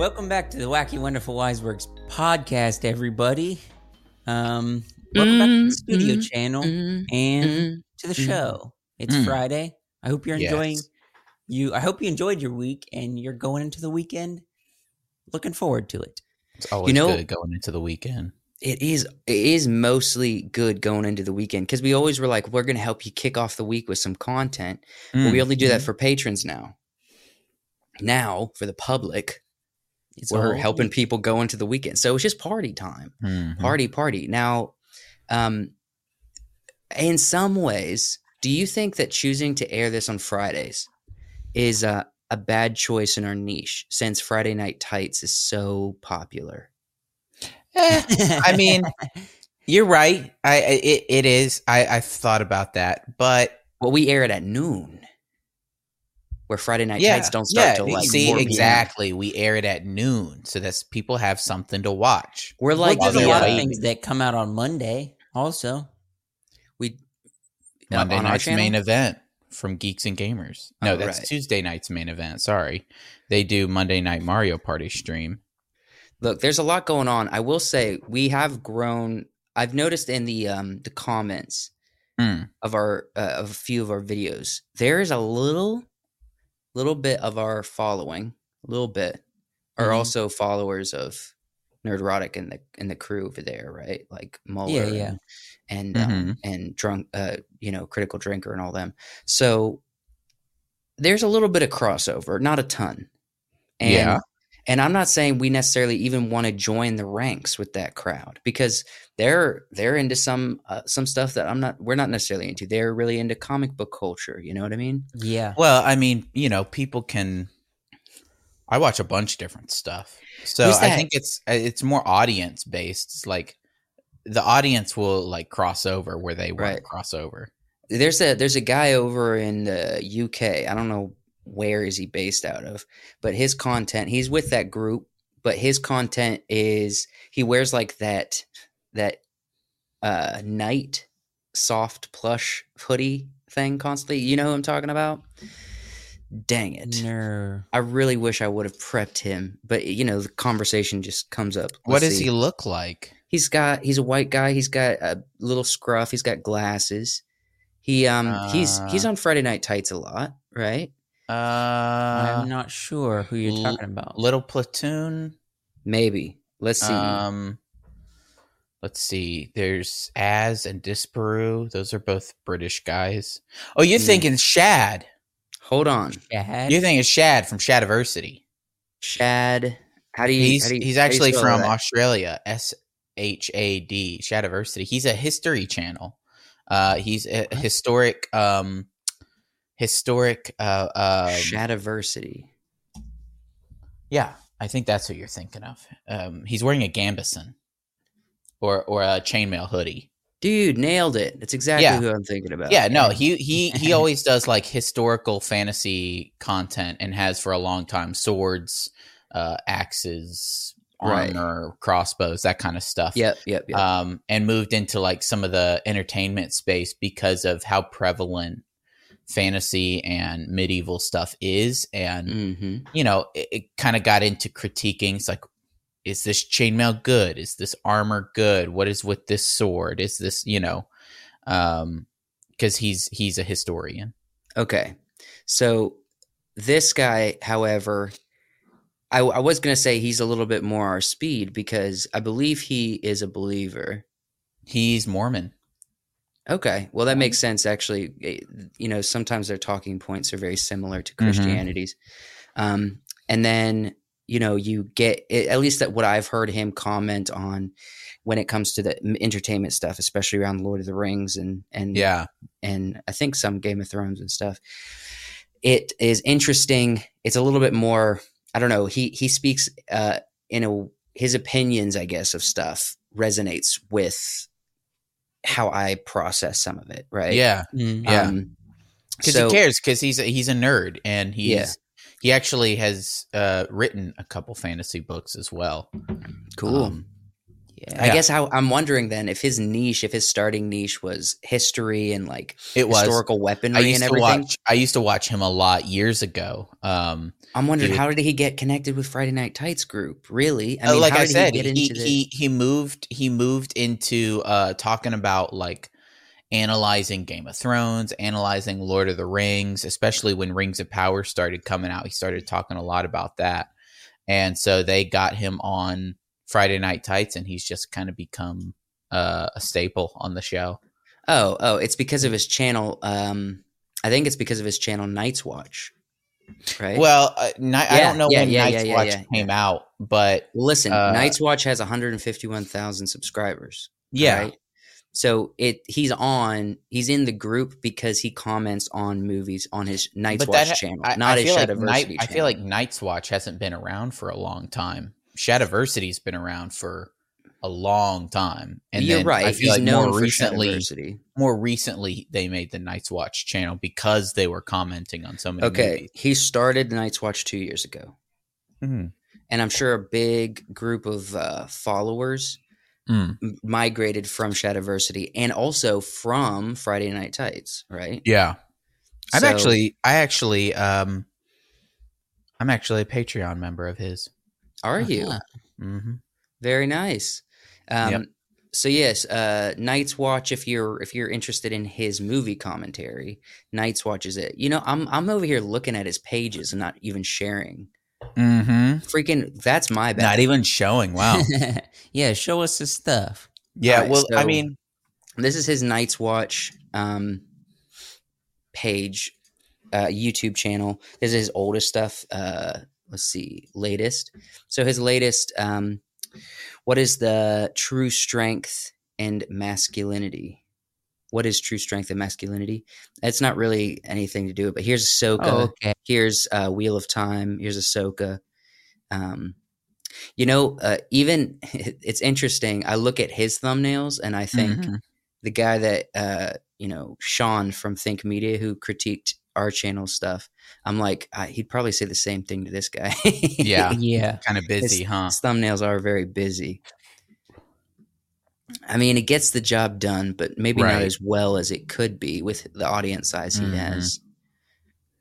Welcome back to the Wacky Wonderful Wise Works podcast, everybody. Um, welcome back to the studio mm, channel mm, and mm. to the mm. show. It's Mm. Friday. I hope you're enjoying Yes. you. I hope you enjoyed your week and you're going into the weekend looking forward to it. It's always know- good going into the weekend. It is it is mostly good going into the weekend because we always were like we're going to help you kick off the week with some content. But Mm. we only do that for patrons now. Now for the public, It's we're helping people go into the weekend. So it's just party time. Mhm. Party, party. Now, um, in some ways, do you think that choosing to air this on Fridays is a, a bad choice in our niche since Friday Night Tights is so popular? Eh, I mean, you're right. I I- it, it is. I I've thought about that, but Well, we air it at noon, where Friday Night yeah, Tights don't start yeah. till like see 4 p.m. exactly. We air it at noon, so that's people have something to watch. We're like like there's a they're lot of things that come out on Monday also. we uh, Monday on our night's channel? main event from Geeks and Gamers. No, Oh, that's right. Tuesday night's main event. Sorry, they do Monday night Mario Party stream. Look, there's a lot going on. I will say we have grown. I've noticed in the um the comments Mm. of our uh, of a few of our videos, there is a little little bit of our following, a little bit, are Mhm. also followers of Nerdrotic and the and the crew over there, right? Like Muller, Yeah, yeah. and and, um, and drunk, uh, you know, critical drinker and all them. So there's a little bit of crossover, not a ton. And, Yeah. And I'm not saying we necessarily even want to join the ranks with that crowd because they're they're into some uh, some stuff that I'm not. We're not necessarily into. They're really into comic book culture. You know what I mean? Yeah. Well, I mean, you know, people can. I watch a bunch of different stuff, so I think it's uh, it's more audience based. It's like the audience will like cross over where they want to cross over. There's a there's a guy over in the UK. I don't know where is he based out of, but his content. He's with that group, but his content is he wears like that that uh night soft plush hoodie thing constantly. You know who I'm talking about? Dang it. No. I really wish I would have prepped him, but you know the conversation just comes up. what Let's does see. he look like? He's got he's a white guy. He's got a little scruff. He's got glasses. He um he's he's Uh, on Friday Night Tights a lot, right? Uh, I'm not sure who you're talking about. little platoon. Maybe. Let's see. Um, let's see. There's Az and Disparu. Those are both British guys. Oh, you're Hmm. thinking Shad. Hold on, Chad? You're thinking Shad from Shadiversity. Shad. How do you? He's do you- he's actually from that? Australia. S H A D Shadiversity. He's a history channel. Uh, he's a historic um historic uh um, Shadiversity. yeah. I think that's what you're thinking of. Um, he's wearing a gambeson or or a chainmail hoodie. Dude, nailed it. That's exactly Yeah. who I'm thinking about. Yeah, no, he he he always does like historical fantasy content and has for a long time swords, uh, axes, Right. armor, crossbows, that kind of stuff. Yep. Yep. Yep. um, and moved into like some of the entertainment space because of how prevalent fantasy and medieval stuff is. And, hmm you know, it, it kind of got into critiquing. It's like, is this chainmail good? Is this armor good? What is with this sword? Is this, you know, um, because he's he's a historian. Okay. So this guy, however, I, I was going to say he's a little bit more our speed because I believe he is a believer. He's Mormon. Okay. Well, that makes sense, actually. You know, sometimes their talking points are very similar to Mhm. Christianity's. Um, and then, you know, you get, at least that what I've heard him comment on when it comes to the entertainment stuff, especially around Lord of the Rings and, and, Yeah, and I think some Game of Thrones and stuff. It is interesting. It's a little bit more. I don't know. He he speaks uh, in a his opinions, I guess, of stuff resonates with how I process some of it. Right. yeah, Mm. yeah. Um, because so- he cares because he's a, he's a nerd and he's Yeah. he actually has uh, written a couple fantasy books as well. Cool. Um, Yeah. I guess how I'm wondering then if his niche, if his starting niche was history and like It was. historical I weaponry used and to everything. watch. I used to watch him a lot years ago. Um, I'm wondering Dude. how did he get connected with Friday Night Tights group? Really? Uh, like how I did said, get he the- he, he moved he moved into uh, talking about like analyzing Game of Thrones, analyzing Lord of the Rings, especially when Rings of Power started coming out. He started talking a lot about that, and so they got him on Friday Night Tights, and he's just kind of become uh, a staple on the show. Oh, oh, it's because of his channel. Um, I think it's because of his channel Knight's Watch. Right. Well, uh, Ni- I don't know yeah, when yeah, Night's yeah, yeah, Watch yeah, came out, but listen, uh, Knight's Watch has 151,000 subscribers. yeah, right? So it he's on he's in the group because he comments on movies on his Night's But Watch ha- channel, I, not I his feel like Night, channel. I feel like Knight's Watch hasn't been around for a long time. Shadiversity's been around for a long time, and you're then right. I feel he's like known more recently, more recently, they made the Knight's Watch channel because they were commenting on so many Okay, movies. he started Knight's Watch two years ago, Mhm. and I'm sure a big group of uh, followers Mm. migrated from Shadowversity and also from Friday Night Tights. Right? Yeah, I'm actually, I actually, um, I'm actually a Patreon member of his. Are you Uh-huh. hmm very nice? Um, Yep. So yes, uh, Knight's Watch. If you're if you're interested in his movie commentary, Knight's Watch is it. You know, I'm I'm over here looking at his pages and not even sharing. Mm-hmm. Freaking, that's my bad. Not even showing. Wow. yeah, show us his stuff. Yeah. Alright, well, I mean, this is his Knight's Watch um, page, uh, YouTube channel. This is his oldest stuff. Uh, let's see, latest. So his latest. Um, what is the true strength and masculinity? What is true strength and masculinity? It's not really anything to do with. But here's Ahsoka. Oh, okay. Here's uh, Wheel of Time. Here's Ahsoka. Um, you know, uh, even it's interesting. I look at his thumbnails and I think Mhm. the guy that uh, you know, Sean from Think Media, who critiqued our channel stuff. I'm like, I, he'd probably say the same thing to this guy. Yeah. Yeah. kind of busy, huh? His thumbnails are very busy. I mean, it gets the job done, but maybe not as well as it could be with the audience size he Mhm. has.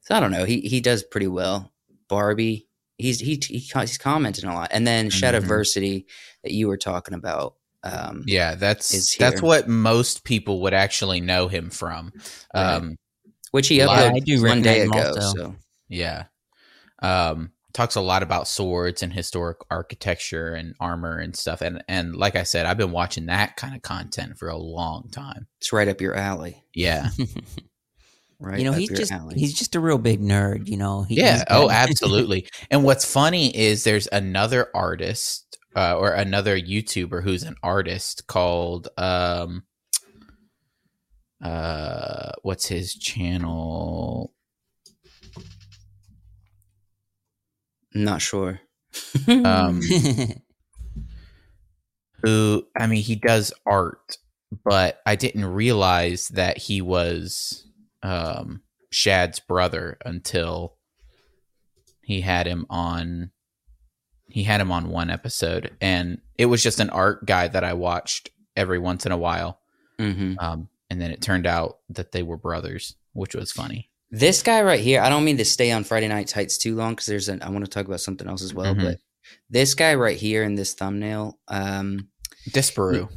So I don't know. He he does pretty well. Barbie, he's he, he he's commenting a lot, and then Mhm. Shadiversity that you were talking about. Um, Yeah, that's that's what most people would actually know him from. Right. Which he uploaded I do one day ago. also. So yeah, um, talks a lot about swords and historic architecture and armor and stuff. And and like I said, I've been watching that kind of content for a long time. it's right up your alley. Yeah, Right, you know, up he's just alley. he's just a real big nerd. You know. He, yeah. Oh, absolutely. and what's funny is there's another artist uh, or another YouTuber who's an artist called um, uh, what's his channel? I'm not sure. Um, who I mean he does art, but I didn't realize that he was um Shad's brother until he had him on he had him on one episode and it was just an art guy that I watched every once in a while. hmm Um and then it turned out that they were brothers, which was funny. This guy right here, I don't mean to stay on Friday Night Tights too long because there's an I want to talk about something else as well. Mhm. But this guy right here in this thumbnail, um, Disparu.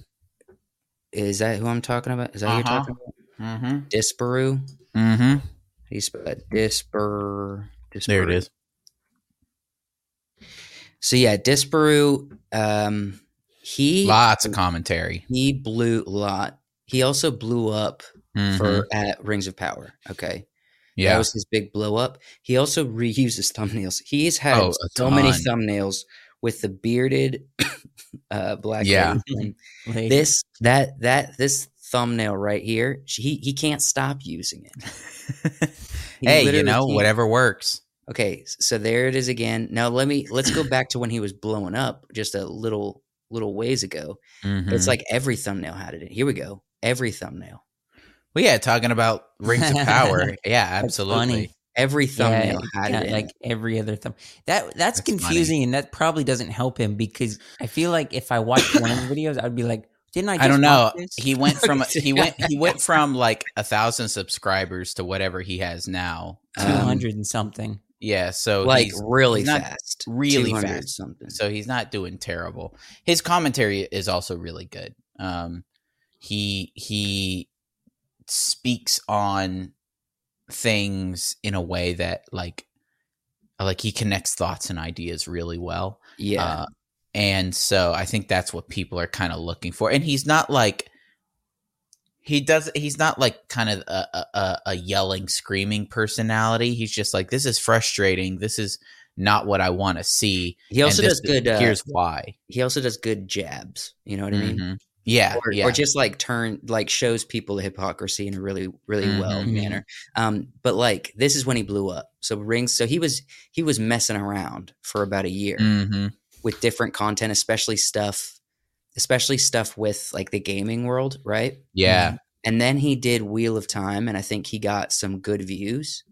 is that who I'm talking about? Is that who you're Uh-huh. talking about? Mm-hmm. Disparu. Mm-hmm. He spelled it Disper. Disparu. There it is. So yeah, Disparu. Um, he Lots of commentary. he blew lot. He also blew up Mhm. for at Rings of Power. Okay. yeah. That was his big blow up. He also reuses thumbnails. He's had Oh, a so many thumbnails with the bearded uh, black Yeah. lady. Lady. This that that this thumbnail right here, he he can't stop using it. He hey, you know, can't. whatever works. Okay, so there it is again. Now let me let's go back to when he was blowing up just a little little ways ago. Mhm. It's like every thumbnail had it. Here we go. Every thumbnail. well, yeah, talking about rings of power. yeah, absolutely. funny. Every thumbnail Yeah, had yeah, it. like every other thumb. That that's, That's confusing, and that probably doesn't help him because I feel like if I watched one of his videos, I'd be like, "Didn't I?" Just I don't know. He went from he went he went from like a thousand subscribers to whatever he has now. two Um, hundred and something. Yeah, so like really fast, really fast. something. so he's not doing terrible. His commentary is also really good. Um, he he speaks on things in a way that like like he connects thoughts and ideas really well. yeah, Uh, and so I think that's what people are kind of looking for. And he's not like he does. He's not like kind of a, a- a, yelling, screaming personality. He's just like this is frustrating. This is not what I want to see. he also does good. Uh, here's why. he also does good jabs. You know what I mean? Yeah, Or, yeah. or just like turn like shows people the hypocrisy in a really really well Mhm. manner. Um, but like this is when he blew up. So rings. So he was he was messing around for about a year hmm with different content, especially stuff, especially stuff with like the gaming world, right? Yeah. And then he did Wheel of Time, and I think he got some good views.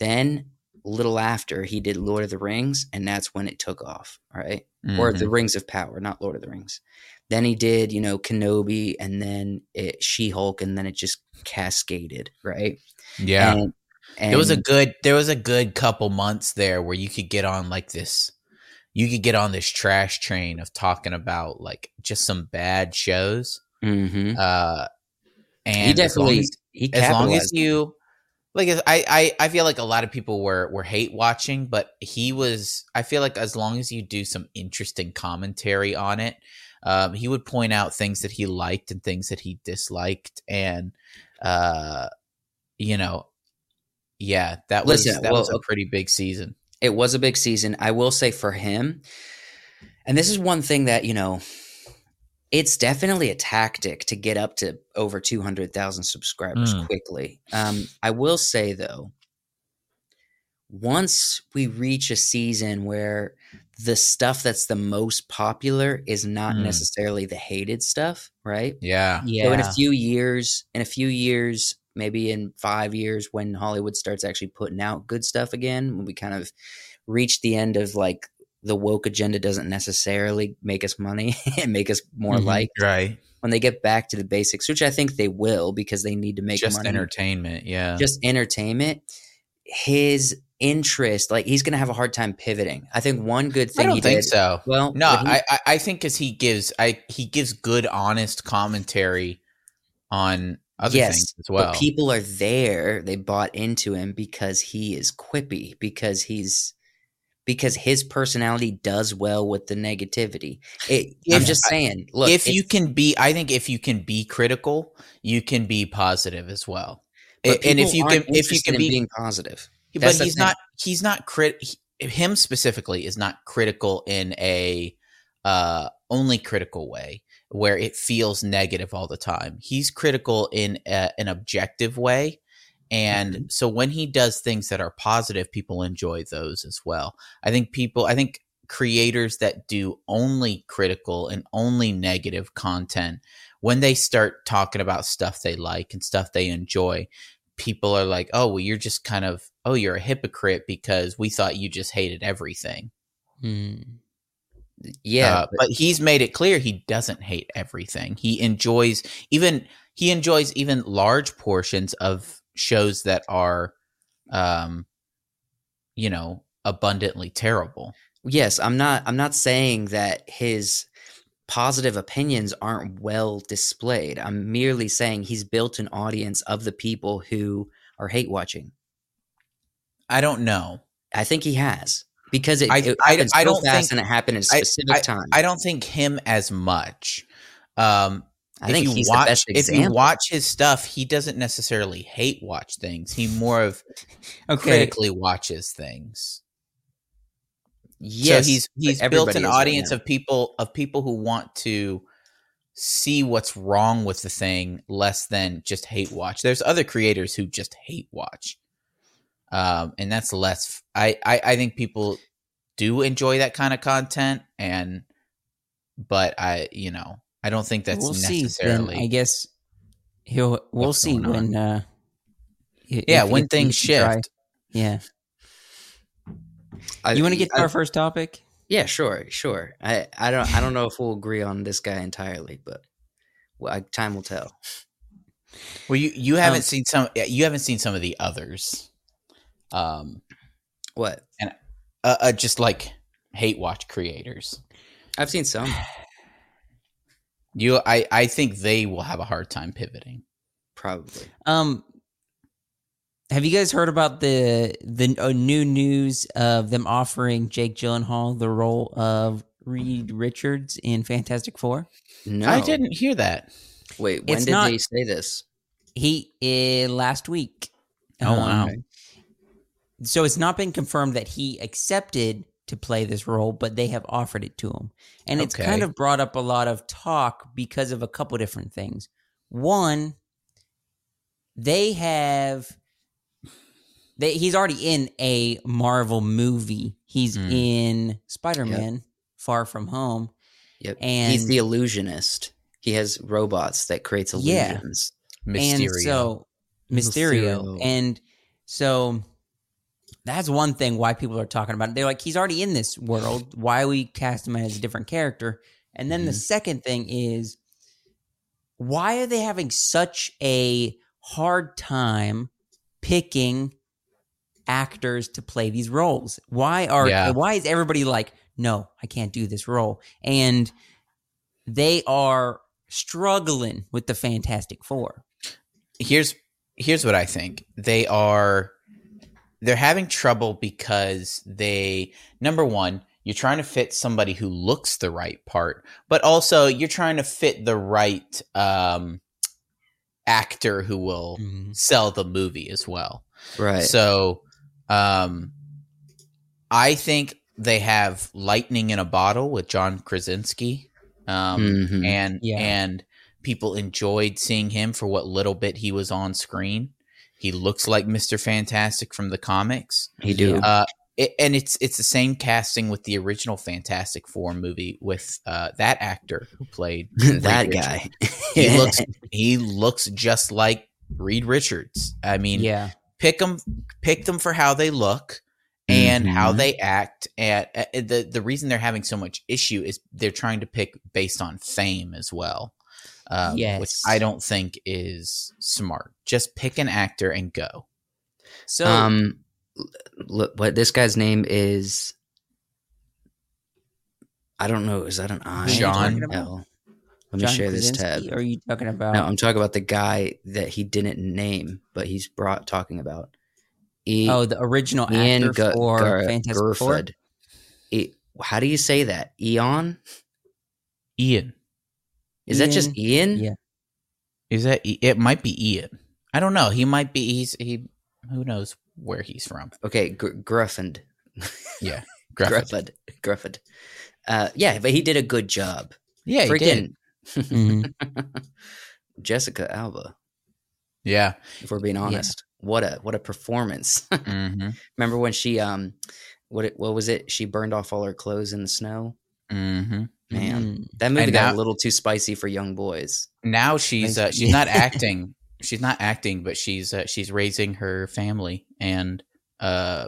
Then, a little after, he did Lord of the Rings, and that's when it took off, right? Or Mhm. the Rings of Power, not Lord of the Rings. Then he did, you know, Kenobi, and then it, She Hulk, and then it just cascaded, right? yeah. And, and there was a good there was a good couple months there where you could get on like this you could get on this trash train of talking about like just some bad shows Mhm. uh and he as long definitely as, as long as you like I, I i feel like a lot of people were were hate watching but he was i feel like as long as you do some interesting commentary on it um he would point out things that he liked and things that he disliked and uh you know yeah that was Listen, that was a pretty big season it was a big season. I will say for him, and this is one thing that, you know, it's definitely a tactic to get up to over 200,000 subscribers Mm. quickly. Um, I will say, though, once we reach a season where the stuff that's the most popular is not Mm. necessarily the hated stuff, right? yeah Yeah, So in a few years, in a few years, maybe in five years, when Hollywood starts actually putting out good stuff again, when we kind of reach the end of like the woke agenda doesn't necessarily make us money and make us more Mhm. like right when they get back to the basics, which I think they will because they need to make just money, entertainment yeah just entertainment. His interest, like he's gonna have a hard time pivoting. I think one good thing i don't he think did. so Well, No, he- I, I think because he gives I he gives good honest commentary on other yes, things as well. But people are there. They bought into him because he is quippy, because he's because his personality does well with the negativity. It, I'm If- just saying. Look, if you can be, I think if you can be critical, you can be positive as well. but and if you can, if you can be, being positive, that's the he's not. He's not crit. him specifically is not critical in a uh, only critical way where it feels negative all the time. He's critical in a, an objective way. And Mm-hmm. so when he does things that are positive, people enjoy those as well. I think people, I think creators that do only critical and only negative content, when they start talking about stuff they like and stuff they enjoy, people are like, oh, well, you're just kind of, oh, you're a hypocrite because we thought you just hated everything. Hmm. yeah, Uh, but he's made it clear he doesn't hate everything. He enjoys even he enjoys even large portions of shows that are um you know abundantly terrible. yes, I'm not. I'm not saying that his positive opinions aren't well displayed. I'm merely saying he's built an audience of the people who are hate watching. I don't know. I think he has because it, I- it I- happened I so don't fast think- and it happened at a I- specific time. I don't think him as much. Um I think if you he's watch the best if you watch his stuff, he doesn't necessarily hate watch things. He more of Okay. critically watches things. Yes, so he's he's built an right audience of people of people who want to see what's wrong with the thing less than just hate watch. There's other creators who just hate watch. Um, and that's less I, I I think people do enjoy that kind of content and but I you know, I don't think that's we'll see. necessarily Then I guess he'll. We'll see when. Uh, Yeah, when things try- shift. Yeah. I- You want to get to I- our first topic? Yeah, sure, sure. I, I don't I don't know if we'll agree on this guy entirely, but well, I, time will tell. Well, you you haven't Um, seen some. You haven't seen some of the others. Um, What? uh, uh just like hate watch creators. I've seen some. You, I, I think they will have a hard time pivoting. Probably. Um, have you guys heard about the the uh, new news of them offering Jake Gyllenhaal the role of Reed Richards in Fantastic Four? No, I didn't hear that. Wait, when It's did not- they say this? He uh, last week. Oh, wow. So it's not been confirmed that he accepted to play this role, but they have offered it to him, and it's kind of brought up a lot of talk because of a couple different things. One, they have. They, he's already in a Marvel movie. He's Hmm. in Spider Man Far From Home. Yep. And- He's the illusionist. He has robots that creates Yeah. illusions. Mysterio. And so Mysterio. Mysterio. And so that's one thing why people are talking about it. They're like, he's already in this world. Why we cast him as a different character? And then the Mhm. second thing is why are they having such a hard time picking actors to play these roles? Why are Yeah. why is everybody like, no, I can't do this role? And they are struggling with the Fantastic Four. here's here's what I think. They are they're having trouble because they number one, you're trying to fit somebody who looks the right part, but also you're trying to fit the right um actor who will sell the movie as well. Right. So um I think they have lightning in a bottle with John Krasinski. Um Mhm. and Yeah. and people enjoyed seeing him for what little bit he was on screen. He looks like Mister Fantastic from the comics, he do. uh, it, and it's it's the same casting with the original Fantastic Four movie with uh, that actor who played that guy. He looks he looks just like Reed Richards. I mean, yeah. Pick them pick them for how they look and how Mhm. they act and uh, the the reason they're having so much issue is they're trying to pick based on fame as well um, which i don't think is smart just pick an actor and go So um, look, what this guy's name is? I don't know. Is that an I? John. talking about? L. Let me John share this tab. Are you talking about? No, I'm talking about the guy that he didn't name, but he's brought talking about. E- oh, the original Ian actor Gu- for Gar- Fantastic Four. E- how do you say that? Eon? ian Is that just Ian? Yeah. is that it might be ian i don't know he might be he's he who knows where he's from Okay, Gr- Gruffund. yeah Grufford. Gruffud. Gruffud. Uh, yeah, but he did a good job. yeah he did Freaking Mhm. Jessica Alba. yeah If we're being honest, what a what a performance! hmm Remember when she um, what it, what was it? She burned off all her clothes in the snow. hmm Man, Mhm. that movie And got now- a little too spicy for young boys. now she's uh, she's not acting she's not acting but she's uh, she's raising her family and uh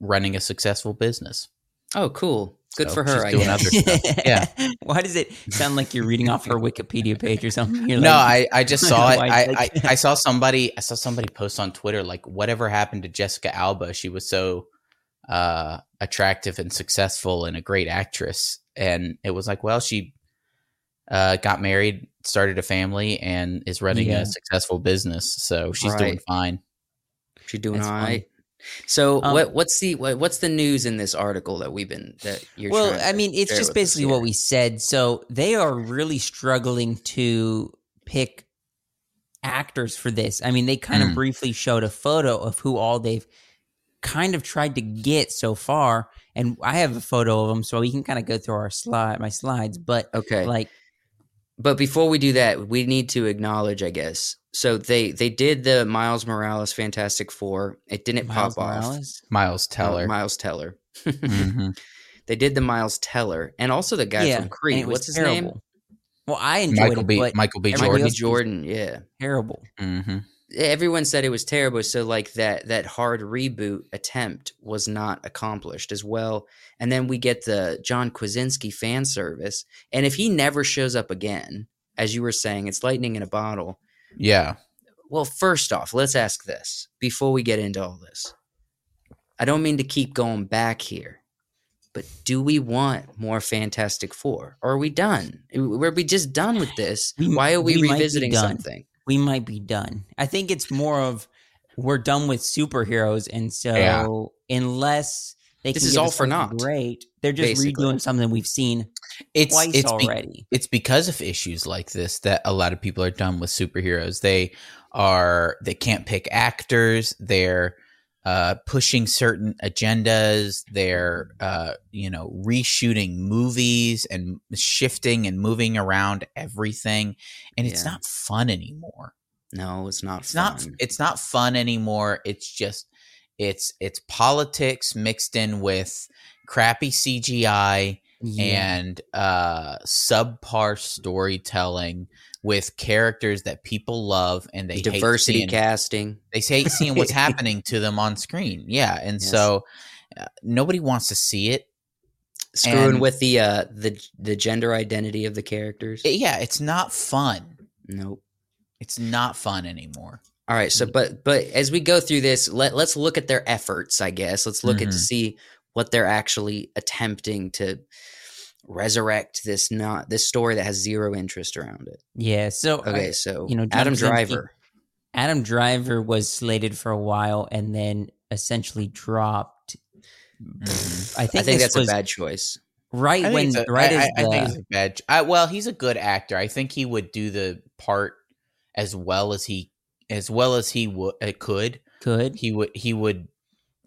running a successful business Oh, cool. Good So for her. she's I doing guess. other stuff. Yeah. Why does it sound like you're reading off her Wikipedia page or something? You're no like, i i just saw it I, I like- i saw somebody i saw somebody post on twitter like whatever happened to jessica alba she was so uh attractive and successful and a great actress and it was like well she uh got married started a family and is running Yeah. a successful business so she's doing fine She's doing That's all funny. right. So Um, what what's the what, what's the news in this article that we've been that you're well, I mean, it's just basically what we said. So they are really struggling to pick actors for this. I mean, they kind of Mm. briefly showed a photo of who all they've kind of tried to get so far, and I have a photo of them, so we can kind of go through our slide, my slides. But Okay. like, But before we do that, we need to acknowledge, I guess. So they they did the Miles Morales Fantastic Four. It didn't Miles pop off. Morales, miles Uh, teller Miles Teller. Mhm. They did the Miles Teller, and also the guy yeah, from and Creed. What's his name? Well, I enjoyed michael it, b but michael b everybody Michael jordan B. Jordan. Yeah. terrible. hmm everyone said it was terrible so like that that hard reboot attempt was not accomplished as well and then we get the john krasinski fan service and if he never shows up again as you were saying it's lightning in a bottle Yeah. well first off let's ask this before we get into all this i don't mean to keep going back here but do we want more fantastic four or are we done were we just done with this We- why are we, we revisiting done. something we might be done. I think it's more of we're done with superheroes, and so Yeah. unless they This can is give all us for something naught, great, they're just basically. redoing something we've seen It's twice it's be- already. it's because of issues like this that a lot of people are done with superheroes. They are they can't pick actors. They're uh, pushing certain agendas. They're uh, you know reshooting movies and shifting and moving around everything, and it's Yeah. not fun anymore. no it's not It's not fun. it's not fun anymore. It's just it's it's politics mixed in with crappy CGI yeah. and uh subpar storytelling with characters that people love and they hate diversity seeing, casting. they hate seeing what's happening to them on screen. Yeah and Yes. so uh, nobody wants to see it. Screwing And- with the uh the the gender identity of the characters? Yeah it's not fun. Nope. It's not fun anymore. All right so but but as we go through this let, let's look at their efforts i guess. Let's look at to Mhm. see what they're actually attempting to resurrect this not this story that has zero interest around it. Yeah. So okay I- so you know, John adam Krasinski- driver. Adam Driver was slated for a while and then essentially dropped. I think, i think that's was a bad choice. right when a- right I- as I- I think the it's a bad I, well he's a good actor. I think he would do the part as well as he as well as he would uh, could. Could. He would he would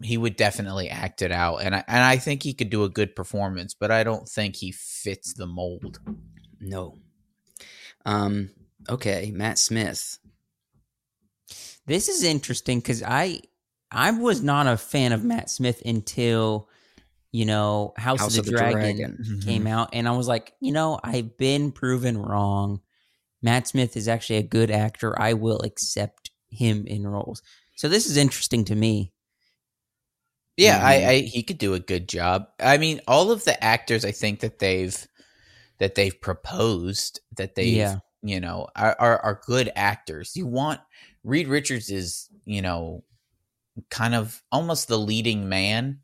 he would definitely act it out and I, and I think he could do a good performance but I don't think he fits the mold. no um okay matt smith This is interesting because I I was not a fan of Matt Smith until you know House, House of the, of the Dragon, Dragon. came out, and I was like, you know, I've been proven wrong. Matt Smith is actually a good actor. I will accept him in roles. So this is interesting to me. Yeah. I, I he could do a good job. I mean, all of the actors I think that they've that they've proposed that they Yeah. you know are, are are good actors. You want Reed Richards is you know kind of almost the leading man,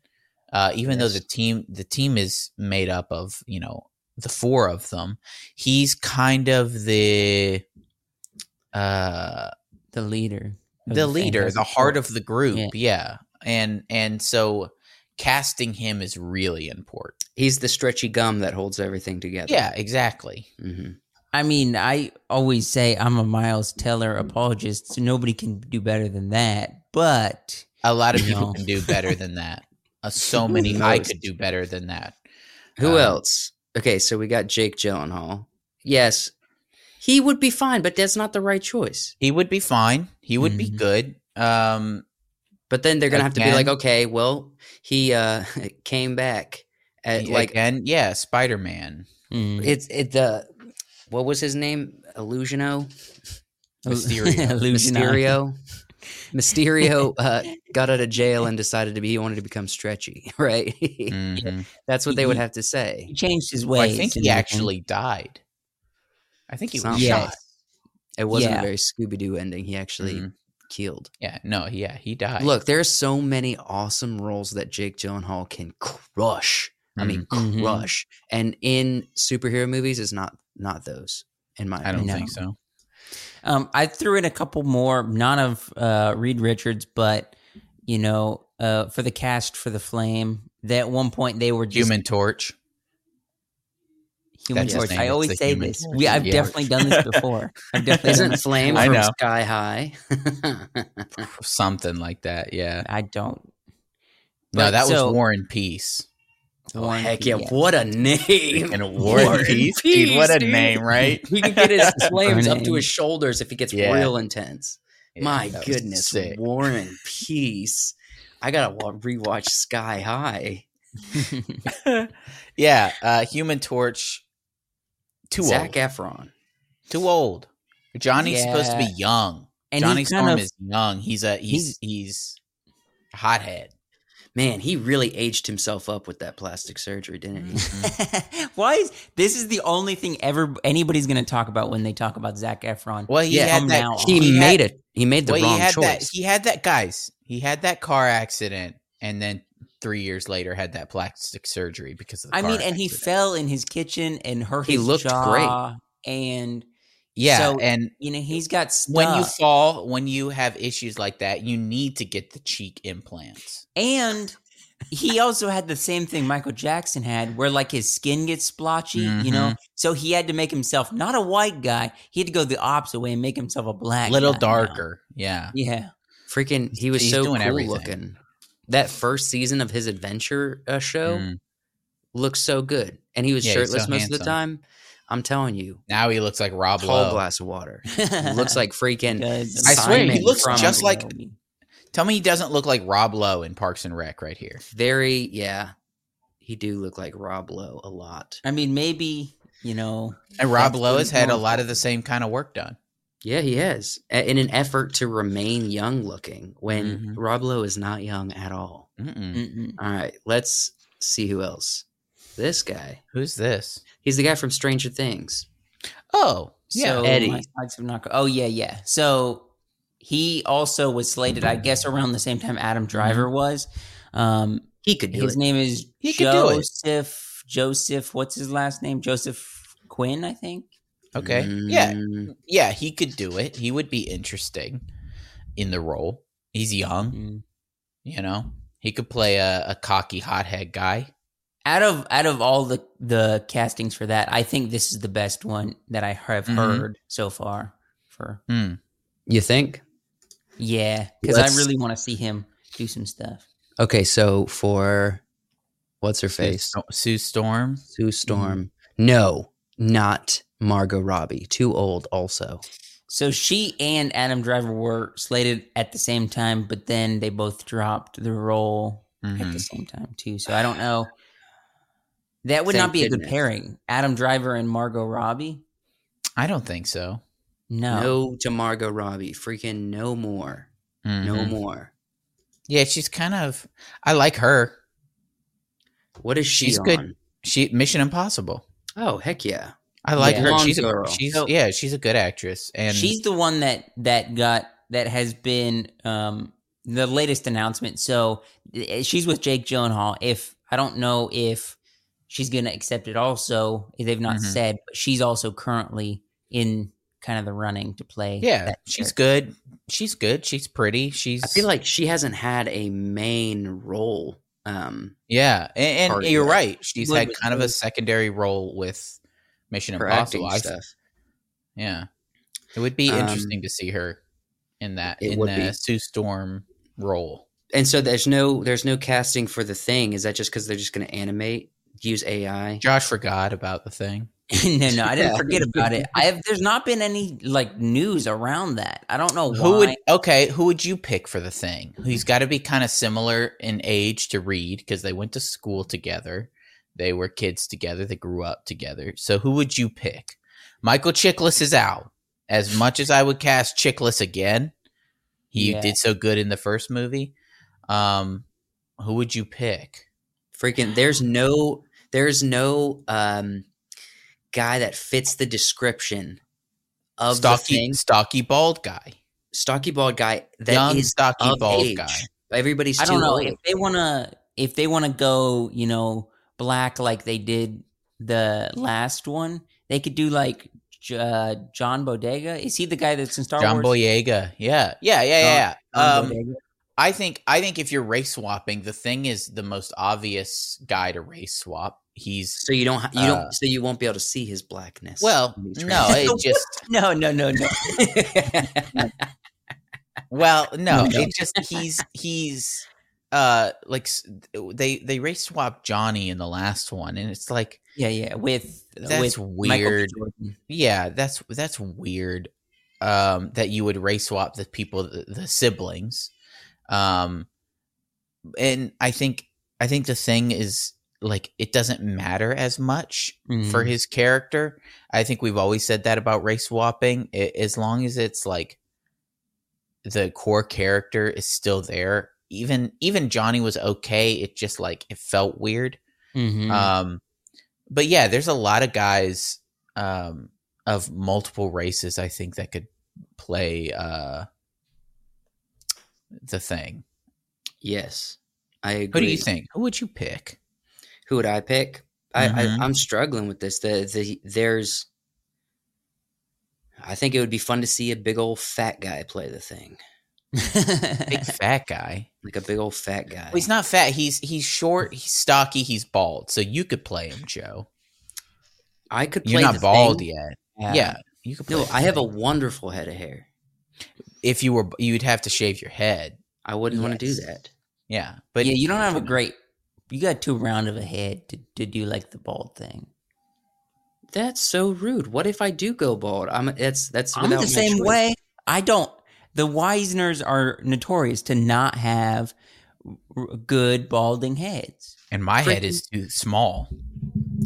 uh, even though the team the team is made up of you know the four of them. He's kind of the uh The leader, of the leader, the heart of the group. Yeah. Yeah. And and so casting him is really important. he's the stretchy gum that holds everything together Yeah, exactly. hmm I mean, I always say I'm a Miles Teller apologist, so nobody can do better than that. But A lot of You people know. can do better than that. Uh, so many I could do better than that. Who Um, else? Okay, so we got Jake Gyllenhaal. Yes, he would be fine, but that's not the right choice. He would be fine. He would be Mhm. good. Um But then they're gonna have to be like, okay, well, he uh came back at like and yeah, Spider-Man. mm, it's it the what was his name? Illusiono, Mysterio. Illusion Eye. Mysterio. Mysterio uh, got out of jail and decided to be he wanted to become stretchy, right? Mhm. That's what they would have to say. He changed his Well. I think he everything. actually died. I think he was Sounds- Yes. shot. It wasn't Yeah. a very Scooby Doo ending. He actually Mhm. Killed. Yeah, no, yeah, he died. Look, there's so many awesome roles that Jake Gyllenhaal can crush. I mean, Mhm. crush. And in superhero movies, is not not those. In my I don't opinion. No. think so. Um, I threw in a couple more, not of uh, Reed Richards, but you know, uh, for the cast for the Flame. That at one point they were just Human Torch. Human Torch. I always say this. Torch. We, I've Yeah. definitely done this before. I've definitely done Isn't this. Flame I from know. Sky High? Something like that, yeah. I don't. No, But that so- was War and Peace. oh, Warren heck P- yeah. What a name. And War and War and Peace, dude. What a dude. name, right? He can get his flames up to his shoulders if he gets Yeah. real intense. Yeah, My goodness. War and Peace. I gotta rewatch Sky High. yeah, uh, Human Torch. Too Zac old. Efron. Too old. Johnny's supposed to be young. and Johnny he Storm of is young. He's a he's he's a hothead. Man, he really aged himself up with that plastic surgery, didn't he? Mm-hmm. why is this is the only thing ever anybody's going to talk about when they talk about Zac Efron? Well, he Yeah, had that. He. He made had- it. He made the well, wrong he had choice. that. He had that, guys. He had that car accident, and then three years later had that plastic surgery because of. the I mean, and he fell in his kitchen and hurt He looked jaw, and Yeah, so, and you know he's got stuff. when you fall, when you have issues like that, you need to get the cheek implants. and he also had the same thing Michael Jackson had, where like his skin gets splotchy, you know. Mhm. So he had to make himself not a white guy. He had to go the opposite way and make himself a black, little now. darker. Yeah. Yeah, Freaking, he was He's so cool everything. looking. That first season of his adventure uh, show Mm. looks so good, and he was Yeah, shirtless so most of the time. I'm telling you, Now he looks like Rob tall Lowe. glass of water. He looks like freaking. Does. I swear, he looks from- just like- Tell me he doesn't look like Rob Lowe in Parks and Rec right here. very yeah. He do look like Rob Lowe a lot. I mean, maybe you know. And Rob That's Lowe has had a lot of the same kind of work done. Yeah, he has. In an effort to remain young looking when Mhm. Rob Lowe is not young at all. Mm-mm. Mm-mm. All right, let's see who else. This guy. Who's this? He's the guy from Stranger Things. Oh, yeah. So Eddie. my not Oh yeah, yeah. So he also was slated, I guess, around the same time Adam Driver was. Um, He could do his it. name is He could do it. Joseph. Joseph, what's his last name? Joseph Quinn, I think. Okay. Yeah. Mm, Yeah, he could do it. He would be interesting in the role. He's young, Mm. you know. He could play a, a cocky hothead guy. Out of out of all the the castings for that, I think this is the best one that I have Mhm. heard so far. For Hmm. You think? yeah, because I really want to see him do some stuff. Okay, so for what's her face? Sue, Sue Storm. Sue Storm. No, not Margot Robbie. Too old also. So she and Adam Driver were slated at the same time, but then they both dropped the role at Mhm. the same time too. So I don't know. That would Thank not be a good pairing. Adam Driver and Margot Robbie. I don't think so. No. No to Margot Robbie. Freaking no more. No Mhm. more. Yeah, she's kind of. I like her. What is she She's on? good. She Mission Impossible. Oh, heck yeah. I like Yeah. her. Blonde She's a, girl. she's So- yeah, she's a good actress, and She's the one that that got that has been um the latest announcement. So eh, she's with Jake Gyllenhaal. If I don't know if she's going to accept it, also they've not Mhm. said, but she's also currently in kind of the running to play. yeah, that she's character. good. She's good. She's pretty. She's. I feel like she hasn't had a main role. Um, yeah, and, and you're right. She's had kind of a secondary role with Mission her Impossible. I- stuff. Yeah, it would be Um, interesting to see her in that in the be. Sue Storm role. And so there's no there's no casting for the thing. Is that just because they're just going to animate use AI? Josh forgot about the thing. no, no, I didn't forget about it. I have. There's not been any like news around that. I don't know Who why. would okay? Who would you pick for the thing? He's got to be kind of similar in age to Reed because they went to school together. They were kids together. They grew up together. So who would you pick? Michael Chiklis is out. As much as I would cast Chiklis again, he Yeah. did so good in the first movie. Um, who would you pick? Freaking there's no there's no um guy that fits the description of the Stocky, thing. stocky bald guy, Stocky bald guy that is young stocky of bald age. guy. Everybody's I don't know old. if they want to. If they want to go, you know, black like they did the last one, they could do like J- uh, John Bodega. Is he the guy that's in Star John Wars? Boyega, yeah, yeah, yeah, yeah. John yeah. Um, I think I think if you're race swapping, the thing is the most obvious guy to race swap. He's so you don't you uh, don't so you won't be able to see his blackness. well, no, it just No, no, no, no. well, no, No. it just he's he's uh like they they race swapped Johnny in the last one, and it's like Yeah, yeah. With That's with weird. Yeah, that's that's weird. Um, that you would race swap the people, the, the siblings. Um, and I think I think the thing is like it doesn't matter as much for Mhm. his character. I think we've always said that about race swapping. I as long as it's like the core character is still there. Even even Johnny was okay. It just like it felt weird. Mhm. Um, but yeah, there's a lot of guys um, of multiple races. I think that could play uh, the thing. Yes, I agree. Who do you think? Who would you pick? Who would I pick? I, Mhm. I I'm struggling with this. The the there's. I think it would be fun to see a big old fat guy play the thing, Big fat guy. like a big old fat guy. Well, he's not fat. He's he's short. He's stocky. He's bald. So you could play him, Joe. I could. Play You're not the bald thing. yet. Yeah, you could. Play No, I have a wonderful head of hair. If you were, you'd have to shave your head. I wouldn't want to do that. Yeah, but yeah, you don't have a great. You got too round of a head to, to do like the bald thing. That's so rude. What if I do go bald? I'm. That's that's. I'm the same choice. way. I don't. The Wiseners are notorious to not have r- good balding heads. and my head is too small.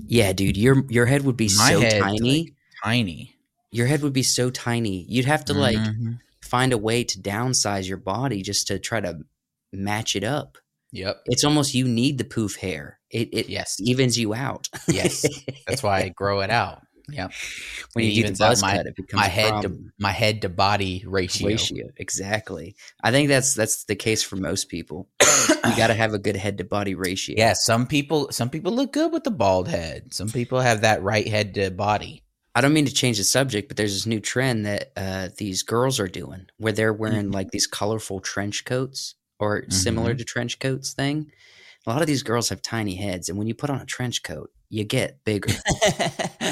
Yeah, dude, your your head would be My so tiny. like, tiny. your head would be so tiny. You'd have to like Mhm. find a way to downsize your body just to try to match it up. Yep. It's almost you need the poof hair. It it Yes. evens you out. Yes. That's why I grow it out. Yep. when you evens out buzz my- cut, it becomes My head to my head to body ratio. ratio. Exactly. I think that's that's the case for most people. you got to have a good head to body ratio. Yeah, some people some people look good with the bald head. Some people have that right head to body. I don't mean to change the subject, but there's this new trend that uh, these girls are doing where they're wearing Mm-hmm. like these colorful trench coats or similar to trench coats thing. A lot of these girls have tiny heads, and when you put on a trench coat, you get bigger.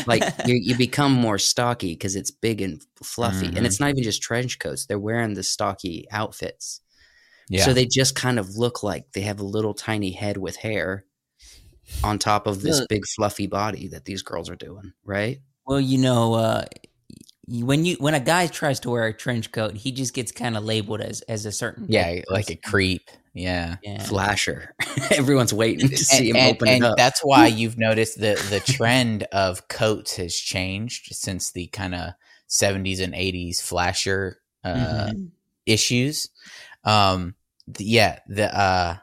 like you, you become more stocky because it's big and fluffy, Mhm. and it's not even just trench coats; they're wearing the stocky outfits, Yeah. so they just kind of look like they have a little tiny head with hair on top of this big fluffy body that these girls are doing, right? well, you know, uh, when you when a guy tries to wear a trench coat, he just gets kind of labeled as as a certain yeah, like a creep. Yeah. yeah. flasher. Everyone's waiting to see him and, open and it up. that's why you've noticed the the trend of coats has changed since the kind of 70s and 80s flasher uh, Mhm. issues. Um, the, yeah, the uh,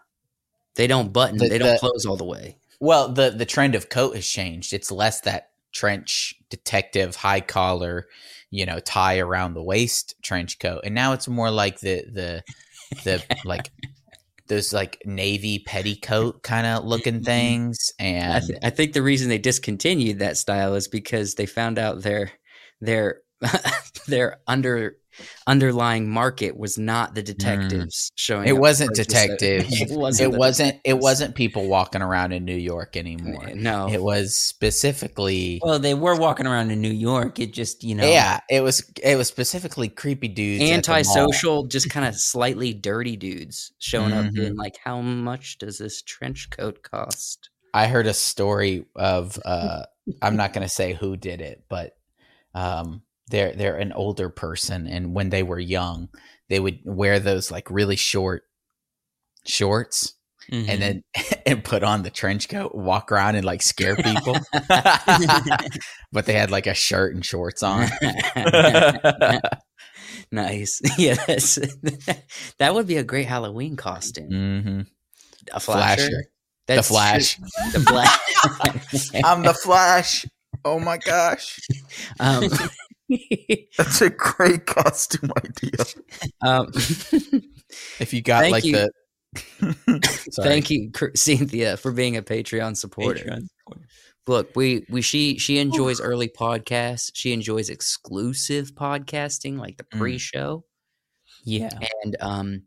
they don't button. the- they don't the- close all the way. well, the the trend of coat has changed. It's less that trench detective high collar, you know, tie around the waist trench coat, and now it's more like the the the like those like navy petticoat kind of looking mm-hmm. things, I, and th- I think the reason they discontinued that style is because they found out their their their under underlying market was not the detectives showing. Mm. It up wasn't for just a- detectives. it wasn't. it wasn't it wasn't people walking around in New York anymore. No, It was specifically Well, they were walking around in New York. It just you know, yeah, it was it was specifically creepy dudes at the antisocial, just kind of slightly dirty dudes showing up Mhm. being like, "How much does this trench coat cost?" I heard a story of uh I'm not going to say who did it, but um they're they're an older person and when they were young, they would wear those like really short shorts Mhm. and then and put on the trench coat, walk around and like scare people. but they had like a shirt and shorts on. nice. Yeah, that's, that would be a great Halloween costume. hmm A flasher. Flasher. That's the Flash. true. The flash. I'm the Flash. Oh my gosh. um, That's a great costume idea. um, If you got like you. the Sorry. thank you, Cynthia, for being a Patreon supporter. Patreon. Look, we we she she enjoys early podcasts. She enjoys exclusive podcasting, like the Mm. pre-show. Yeah. and um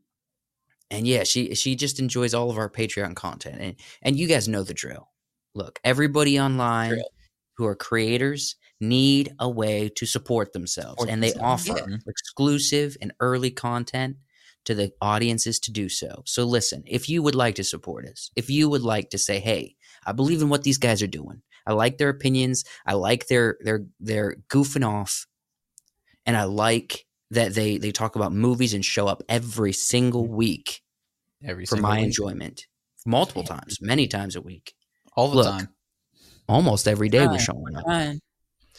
and yeah she she just enjoys all of our patreon content and and you guys know the drill look everybody online Drill. who are creators need a way to support themselves and they offer yeah. exclusive and early content to the audiences to do so so listen if you would like to support us if you would like to say hey i believe in what these guys are doing i like their opinions i like their their their goofing off and i like that they they talk about movies and show up every single week every for single my week. enjoyment multiple times many times a week all the Look, time. almost every day we're showing up Fine.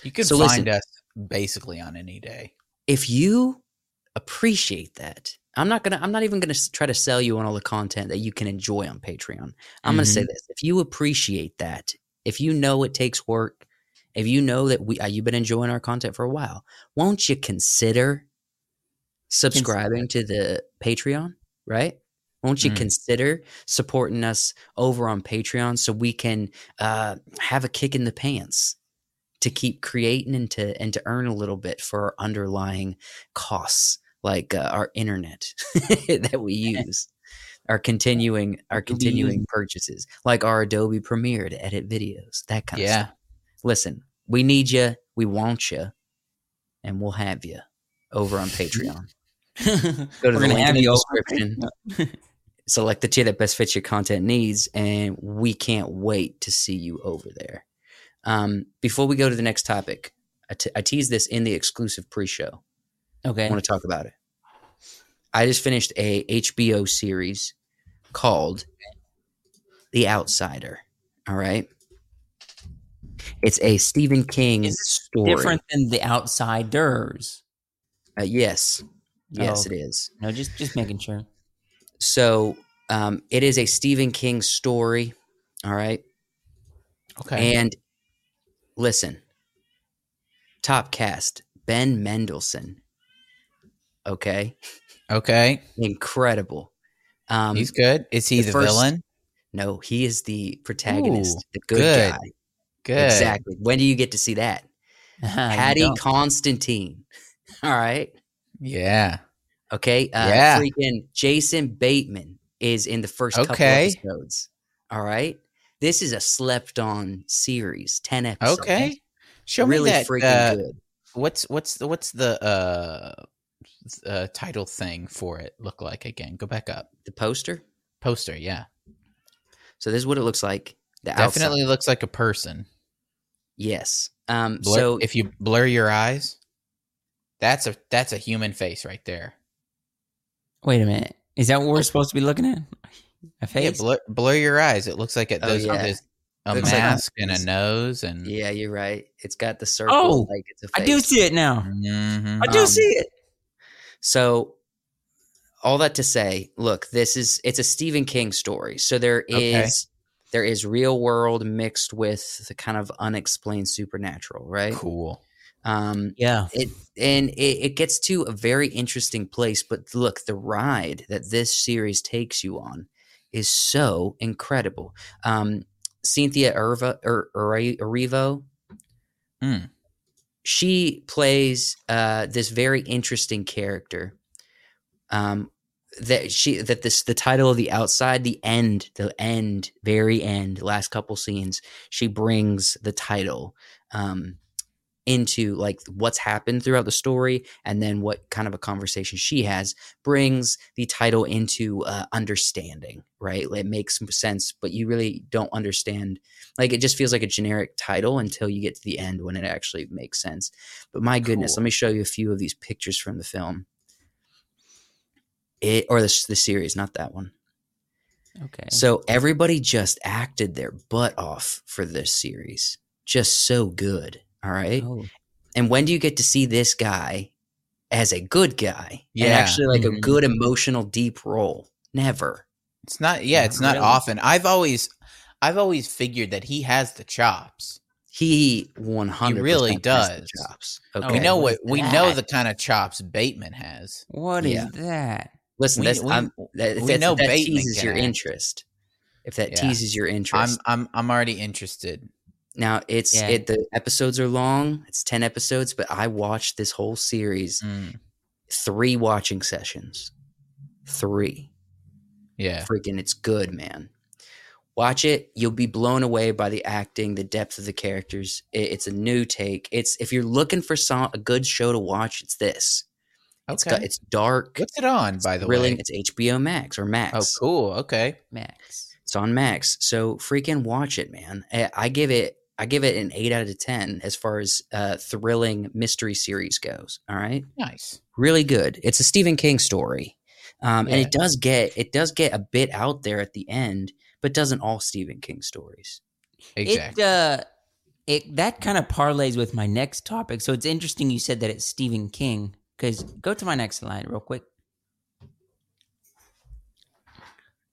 You can So find listen. us basically on any day. if you appreciate that. I'm not gonna. I'm not even gonna try to sell you on all the content that you can enjoy on Patreon. I'm gonna say this: if you appreciate that, if you know it takes work, if you know that we uh, you've been enjoying our content for a while, won't you consider subscribing to the Patreon? Right? Won't you Mm. consider supporting us over on Patreon so we can uh, have a kick in the pants to keep creating and to and to earn a little bit for our underlying costs like uh, our internet that we use our continuing our continuing purchases like our Adobe Premiere to edit videos that kind of Yeah. stuff. Listen, we need you, we want you, and we'll have you over on Patreon. Go to the link in the description. Select the tier that best fits your content needs, and we can't wait to see you over there. Um, before we go to the next topic, I, te- I teased this in the exclusive pre-show. Okay. I want to talk about it. I just finished a HBO series called The Outsider. All right. It's a Stephen King story. Different than the outsiders. Uh, yes. Yes, Oh. it is. No, just just making sure. So um, it is a Stephen King story. All right. Okay. And listen, top cast Ben Mendelsohn. Okay. okay. Incredible. Um, He's good. Is he the the, first- villain? no, he is the protagonist, Ooh, the good, good. guy. Good. Exactly. When do you get to see that? Patty. Constantine. All right. Yeah. Okay. Uh, Yeah. Freaking Jason Bateman is in the first couple Okay. episodes. All right. This is a slept on series, 10 episodes. Okay. Show really me that. freaking uh, good. What's what's the what's the uh, uh title thing for it look like again? Go back up. The poster. Poster. Yeah. So this is what it looks like. The Definitely outside. looks like a person. Yes. Um, Blur, so if you blur your eyes, that's a that's a human face right there. Wait a minute. Is that what we're supposed to be looking at? A Yeah, face? blur, blur your eyes. It looks like it. Oh, There's, yeah. there's a Looks like mask and a nose and yeah, you're right. It's got the circle. Oh, like it's a I do see it now. Mhm. I do Um, see it. So all that to say, look, this is it's a Stephen King story. So there is Okay. there is real world mixed with the kind of unexplained supernatural, right? cool. Um Yeah. it and it, it gets to a very interesting place, but look, the ride that this series takes you on is so incredible. Um Cynthia Erva or Erivo, Mm. she plays uh, this very interesting character. Um, that she that this the title of the outside the end the end very end last couple scenes she brings the title um into like what's happened throughout the story and then what kind of a conversation she has brings the title into uh, understanding right? It makes sense but you really don't understand like it just feels like a generic title until you get to the end when it actually makes sense. But my goodness Cool. let me show you a few of these pictures from the film. It or the, the series not that one. Okay. so everybody just acted their butt off for this series. Just so good all right Oh. and when do you get to see this guy as a good guy and Yeah. actually like a Mhm. good emotional deep role never It's not. Yeah, it's not Really? often. I've always, I've always figured that he has the chops. he 100 really has the does. chops Oh, okay we know what what is we know the kind of chops Bateman has. What is Yeah. that? listen We- that's we- I'm, that, we that's- know that Bateman teases can your interest if that Yeah. teases your interest, I'm interest I'm I'm already interested. Now it's Yeah. it the episodes are long it's 10 episodes but i watched this whole series Mm, three watching sessions three yeah. freaking it's good man watch it you'll be blown away by the acting the depth of the characters it, it's a new take it's if you're looking for some a good show to watch it's this it's Okay. got it's dark What's it on, it's by the thrilling, way? it's hbo max or max Oh, cool. Okay. Max. it's on max so freaking watch it man i, I give it i give it an 8 out of 10 as far as uh thrilling mystery series goes all right Nice. really good. It's a Stephen King story, um, and it does get it does get a bit out there at the end, but doesn't all Stephen King stories. Exactly. It uh it that kind of parlays with my next topic. So it's interesting you said that it's Stephen King because go to my next slide real quick.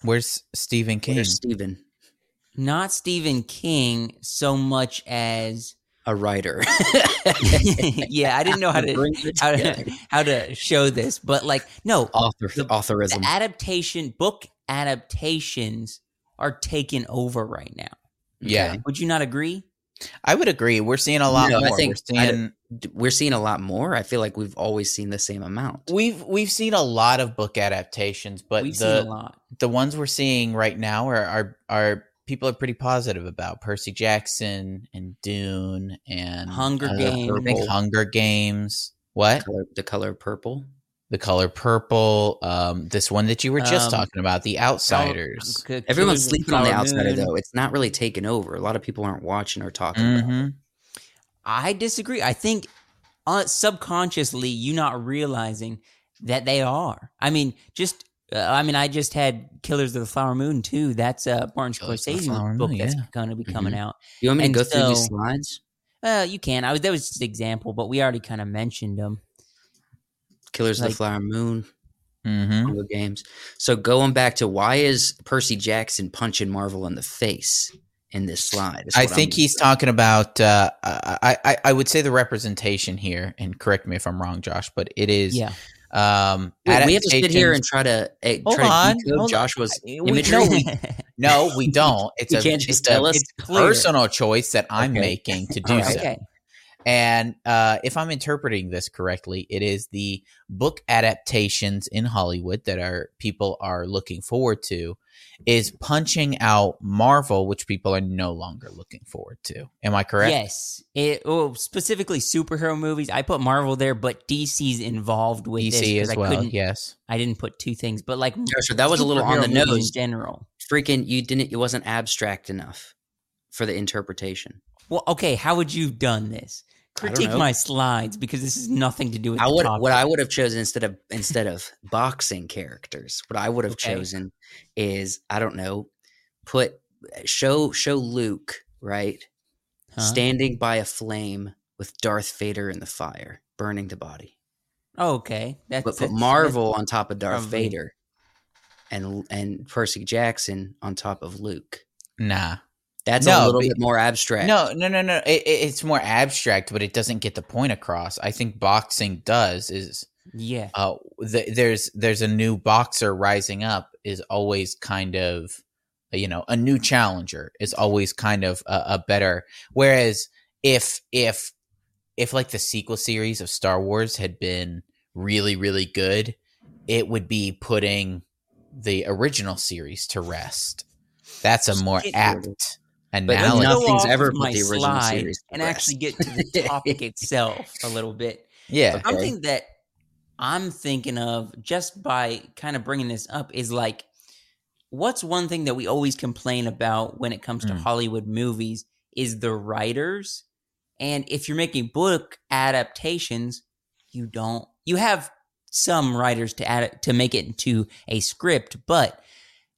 Where's Stephen King? Where's Stephen? Not Stephen King so much as A writer. yeah, I didn't know how to Bring it how to, how to show this, but like no, Author, The- authorism. the adaptation book adaptations are taken over right now. Yeah. Would you not agree? I would agree. We're seeing a lot No, I more. think- We're seeing D- We're seeing a lot more. I feel like we've always seen the same amount. we've we've seen a lot of book adaptations, but We've seen a the lot. the ones we're seeing right now are are are people are pretty positive about Percy Jackson and Dune and Hunger uh, Games. I think Hunger Games. What? Color, the color purple. The color purple. Um, this one that you were just Um, talking about, The Outsiders. K- Everyone's Killers of sleeping on the Flower outsider Moon. though. It's not really taken over. A lot of people aren't watching or talking about. it. Mhm. I disagree. I think uh, subconsciously you not realizing that they are. I mean, just uh, I mean, I just had Killers of the Flower Moon too. That's uh, Martin Killers of Scorsese Flower book Moon, that's yeah. going to be coming out. You want me to And go through these slides? Uh, you can. I was that was just an example, but we already kind of mentioned them. Killers of the Flower Moon, Mhm. Hunger Games. So going back to why is Percy Jackson punching Marvel in the face in this slide? I what I'm- think he's talking about. Uh, I, I I would say the representation here, and correct me if I'm wrong, Josh, but it is Yeah, um, Wait, we have to sit here and try to eh, Hold try on, to decode hold on. Joshua's We- imagery. no, we- No, we don't. It's You a can't just it's a tell us? Personal choice that I'm Okay. making to do All right. so. okay. And uh, if I'm interpreting this correctly, it is the book adaptations in Hollywood that our people are looking forward to, is punching out Marvel, which people are no longer looking forward to. Am I correct? Yes. It oh, specifically superhero movies. I put Marvel there, but DC's involved with this DC 'cause as I well. couldn't- Yes. I didn't put two things, but like Joshua, that was a little on the nose. in general. Freaking, you didn't. It wasn't abstract enough for the interpretation. Well, okay, how would you have done this? Critique my slides because this is nothing to do with I would what I would have chosen instead of instead of boxing characters. What I would have Okay. chosen is I don't know, put show show Luke right Huh? standing by a flame with Darth Vader in the fire, burning the body. Oh, okay, that's But put that's- Marvel on top of Darth probably- Vader, and and Percy Jackson on top of Luke. Nah. That's No, a little but- bit more abstract. No, no, no, no. It, it- it's more abstract, but it doesn't get the point across. I think boxing does is Yeah, uh, th- there's there's a new boxer rising up is always kind of you know a new challenger is always kind of a, a better. Whereas if if if like the sequel series of Star Wars had been really really good, it would be putting the original series to rest. That's a more It- apt But analogy. no- nothing's Go off ever put my the original slide series and rest. actually get to the topic itself a little bit. yeah. Okay. Something that I'm thinking of just by kind of bringing this up is like, what's one thing that we always complain about when it comes to Mm. Hollywood movies is the writers. And if you're making book adaptations, you don't. You have some writers to add it to make it into a script, but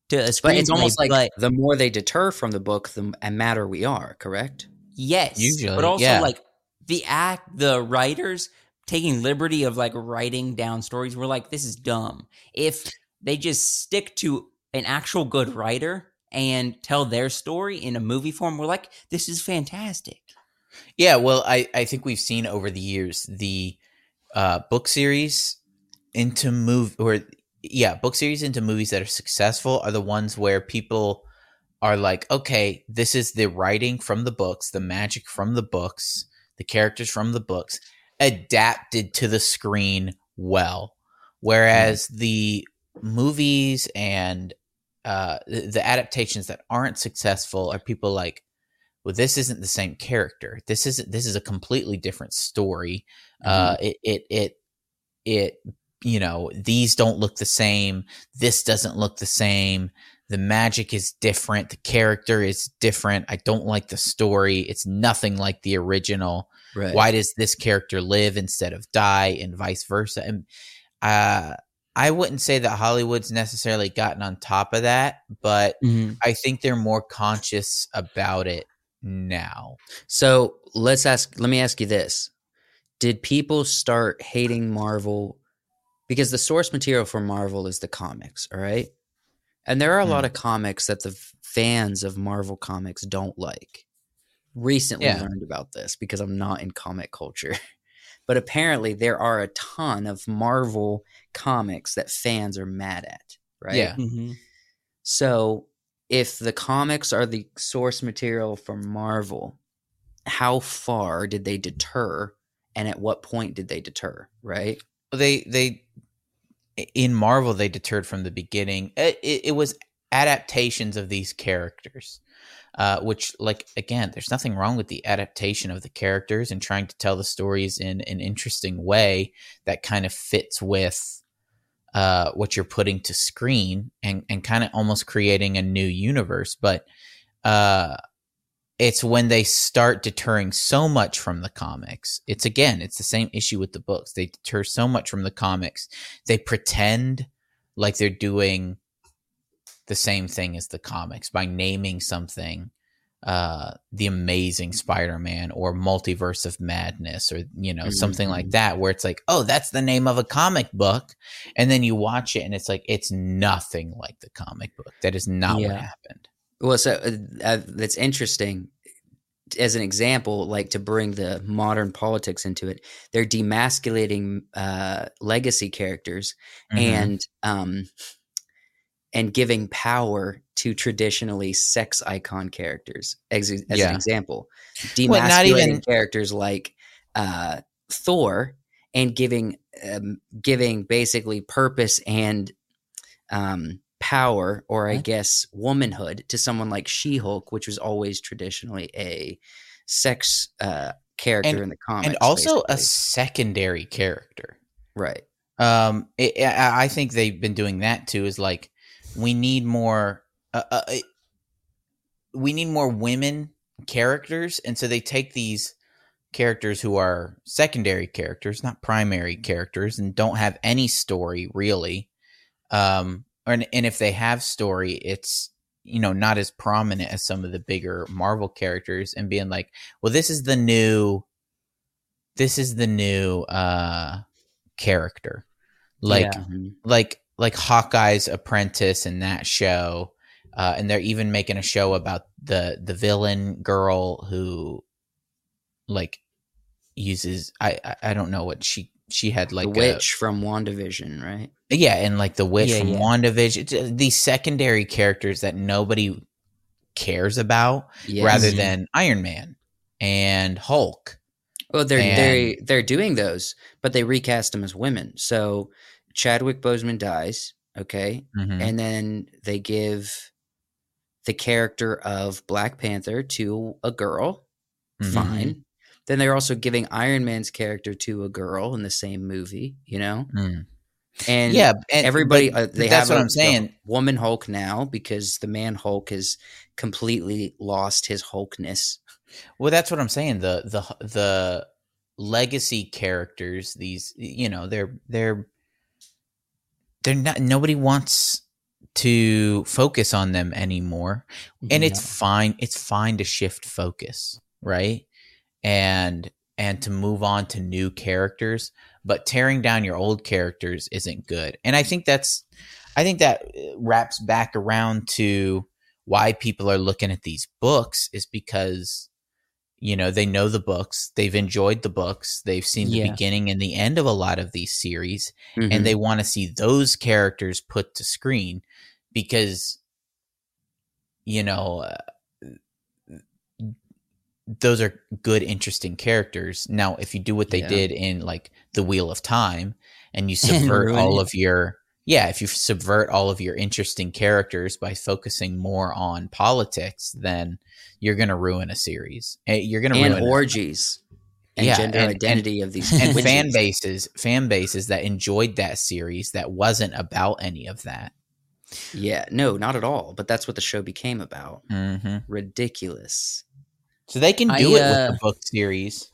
to a screenplay. but it's almost like but the more they deter from the book, the m- madder we are. Correct. Yes, Usually, but also yeah. like the act, the writers taking liberty of like writing down stories. We're like, this is dumb. If they just stick to an actual good writer and tell their story in a movie form, we're like, this is fantastic. Yeah, well, I, I think we've seen over the years the uh, book series into move or yeah, book series into movies that are successful are the ones where people are like, okay, this is the writing from the books, the magic from the books, the characters from the books adapted to the screen well. Whereas the movies and uh, the, adaptations that aren't successful are people like, well, this isn't the same character. This isn't. This is a completely different story. Uh, it, it, it, it. You know, these don't look the same. This doesn't look the same. The magic is different. The character is different. I don't like the story. It's nothing like the original. Right. Why does this character live instead of die, and vice versa? And uh, I wouldn't say that Hollywood's necessarily gotten on top of that, but I think they're more conscious about it now. So let's ask. Let me ask you this: did people start hating Marvel because the source material for Marvel is the comics, all right? And there are a lot Hmm. of comics that the fans of Marvel comics don't like. Recently Yeah. learned about this because I'm not in comic culture. But apparently there are a ton of Marvel comics that fans are mad at, right? Yeah. Mhm. So, if the comics are the source material for Marvel, how far did they deter and at what point did they deter, right? they they in Marvel they deterred from the beginning. It, it, it was adaptations of these characters, uh, which like again, there's nothing wrong with the adaptation of the characters and trying to tell the stories in an interesting way that kind of fits with uh, what you're putting to screen and and kind of almost creating a new universe, but. Uh, it's when they start deterring so much from the comics. It's again, it's the same issue with the books. They deter so much from the comics. They pretend like they're doing the same thing as the comics by naming something uh the amazing spider-man or multiverse of madness or you know something like Mhm. that where it's like oh that's the name of a comic book and then you watch it and it's like it's nothing like the comic book that is not what happened Well, so uh, uh, that's interesting. As an example, like to bring the modern politics into it, they're demasculating uh, legacy characters Mhm. and um, and giving power to traditionally sex icon characters. As, as Yeah. an example, Well, not demasculating even- characters like uh, Thor and giving um, giving basically purpose and um, power, or I guess womanhood, to someone like She Hulk, which was always traditionally a sex uh, character And- in the comics, and also a secondary character. Right. um it, I, I think they've been doing that too is like we need more uh, uh, we need more women characters and so they take these characters who are secondary characters not primary characters and don't have any story really. Um and, and if they have story it's you know not as prominent as some of the bigger marvel characters and being like well this is the new this is the new uh character like Yeah. Mhm. like like Hawkeye's apprentice in that show, uh, and they're even making a show about the the villain girl who like uses I, I don't know what she she had like the a- witch from WandaVision, right? yeah, and like the witch Yeah, from yeah. WandaVision. Uh, These secondary characters that nobody cares about, Yes. rather than Iron Man and Hulk. Well, they're And- they they're doing those, but they recast them as women. So Chadwick Boseman dies, okay, Mhm. and then they give the character of Black Panther to a girl. Mhm. Fine. Then they're also giving Iron Man's character to a girl in the same movie, you know. Mm. And yeah, and, everybody but uh, they that's have what a- I'm saying. woman Hulk now because the man Hulk has completely lost his Hulkness. Well, that's what I'm saying. The the the legacy characters, these you know, they're they're they're not. Nobody wants to focus on them anymore, and it's fine. It's fine to shift focus, right? And and to move on to new characters, but tearing down your old characters isn't good. And I think that's, I think that uh, wraps back around to why people are looking at these books is because you know they know the books they've enjoyed the books they've seen the Yeah. beginning and the end of a lot of these series Mhm. and they want to see those characters put to screen because you know uh, those are good interesting characters now if you do what they Yeah. did in like the wheel of time and you subvert ruin all of your yeah if you subvert all of your interesting characters by focusing more on politics then you're going to ruin a series Eh, you're going to and ruin a- orgies and Yeah, gender and- identity of these and fan bases fan bases that enjoyed that series that wasn't about any of that Yeah, no, not at all. But that's what the show became about. hmm Ridiculous. So they can I, do it uh, with the book series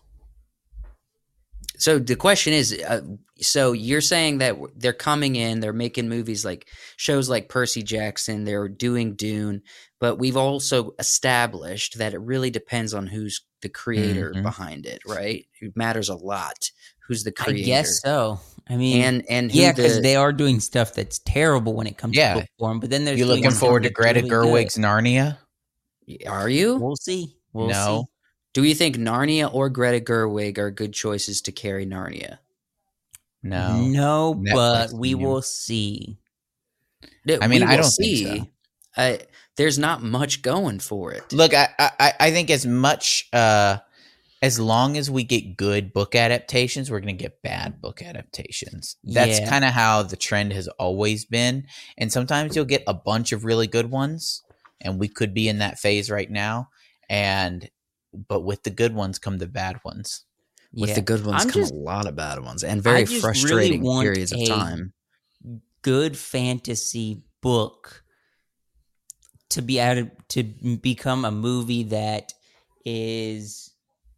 So the question is, uh, so you're saying that they're coming in, they're making movies like shows like Percy Jackson, they're doing Dune, but we've also established that it really depends on who's the creator Mhm. behind it, right? It matters a lot. Who's the creator. I guess so. I mean, And and who yeah, because the- they are doing stuff that's terrible when it comes Yeah. to book form. But then there's You doing looking forward to Greta really good. Gerwig's Narnia? are you? We'll see. We'll No. see. Do you think Narnia or Greta Gerwig are good choices to carry Narnia? No. No, Netflix but we premium. will see. I mean, I don't think so. I, there's not much going for it. Look, I, I I think as much uh as long as we get good book adaptations, we're going to get bad book adaptations. That's Yeah. kind of how the trend has always been. And sometimes you'll get a bunch of really good ones, and we could be in that phase right now. And but with the good ones come the bad ones. With Yeah. the good ones I'm come just- a lot of bad ones and very just really frustrating periods of time. good fantasy book to be added to become a movie that is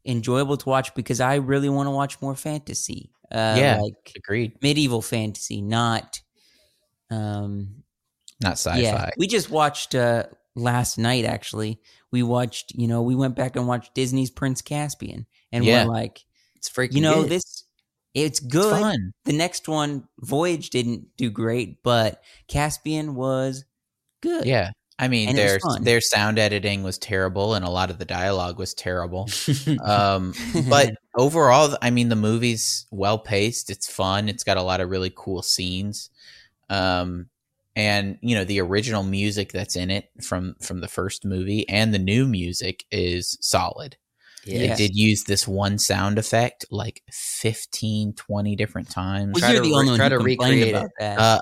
enjoyable to watch because I really want to watch more fantasy. Uh, Yeah. like Agreed. medieval fantasy, not um Not sci-fi. yeah. We just watched uh last night actually. We watched, you know, we went back and watched Disney's Prince Caspian and Yeah. we're like, It's freaking you know, good. this it's It's good. fun. The next one, Voyage didn't do great, but Caspian was good. Yeah. I mean, And their their sound editing was terrible, and a lot of the dialogue was terrible. um, but overall, I mean, the movie's well paced. It's fun. It's got a lot of really cool scenes. Um, and you know, the original music that's in it from from the first movie and the new music is solid. yeah. They did use this one sound effect like 15, 20 different times. well, Try you're to the only one try who to complained recreate about it. that. Uh,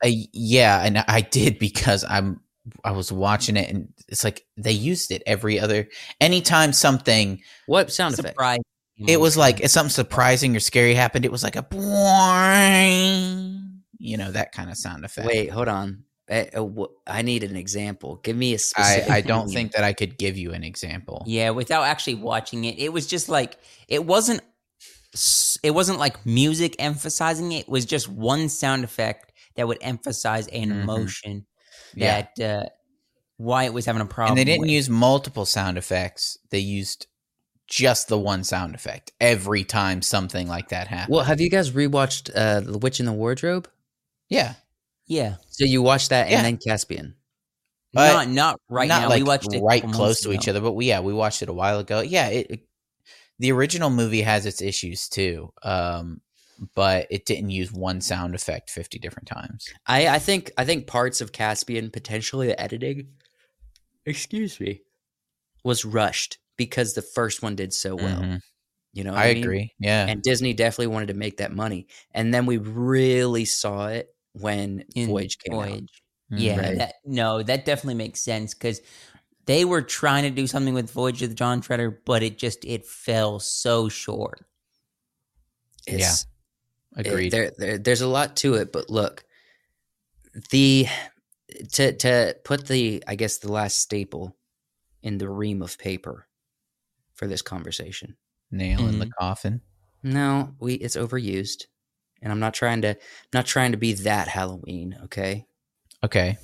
uh, yeah, and I did because I'm I was watching it and it's like they used it every other anytime something What sound effect? Surprise. it was like if something surprising or scary happened, it was like a boing, you know, that kind of sound effect. Wait, hold on. I, uh, I need an example. Give me a I, specific. I don't think that I could give you an example. Yeah, without actually watching it, it was just like it wasn't. It wasn't like music emphasizing it. It was just one sound effect that would emphasize an Mhm. emotion Yeah. that uh, why it was having a problem. And they didn't with. use multiple sound effects. They used just the one sound effect every time something like that happened. Well, have you guys rewatched uh, The Witch in the Wardrobe? Yeah. Yeah, So you watched that Yeah. and then Caspian. But not not right not now. like we watched it right close months to each other, but we, yeah, we watched it a while ago. Yeah, it, it- the original movie has its issues too, um, but it didn't use one sound effect fifty different times. I, I think I think parts of Caspian potentially the editing. Excuse me. Was rushed because the first one did so well. Mhm. You know, what I mean? agree. Yeah, And Disney definitely wanted to make that money, and then we really saw it when in Voyage came out. Voyage. Mhm. Yeah, Right. that, no, that definitely makes sense because they were trying to do something with Voyage of the Dawn Treader, but it just it fell so short. It's- it- agreed. there, there, there's a lot to it, but look, the to to put the I guess the last staple in the ream of paper for this conversation. Nail in Mm-hmm. the coffin. No, we it's overused, and I'm not trying to not trying to be that Halloween. Okay, Okay,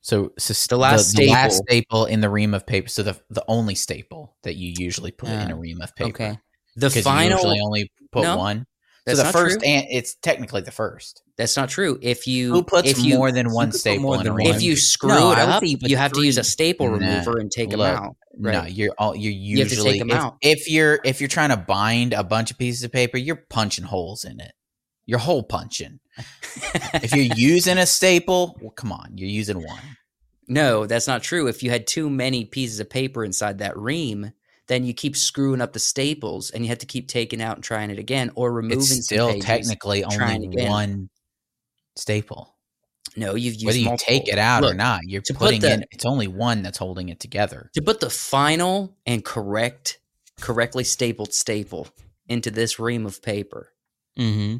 so, so The last the, last staple. staple in the ream of paper. So the the only staple that you usually put in a Uh, ream of paper. Okay, the because you final. usually only put No, one. So the not first, true. and it's technically the first. That's not true. If you Who puts if you, more than one staple more in a ream? if you screw No, it up, you you, have to use a three. staple Nah. remover and take them Look, out. No, you're all you're You usually take 'em if, out. if you're if you're trying to bind a bunch of pieces of paper, you're punching holes in it. You're hole punching. if you're using a staple, well, come on, you're using one. No, that's not true. If you had too many pieces of paper inside that ream, then you keep screwing up the staples and you have to keep taking out and trying it again or removing It's still technically only one staple. No, you've used Whether you multiple. take it out or not, you're to put putting the- in. It's only one that's holding it together. To put the final and correct, correctly stapled staple into this ream of paper, mm-hmm.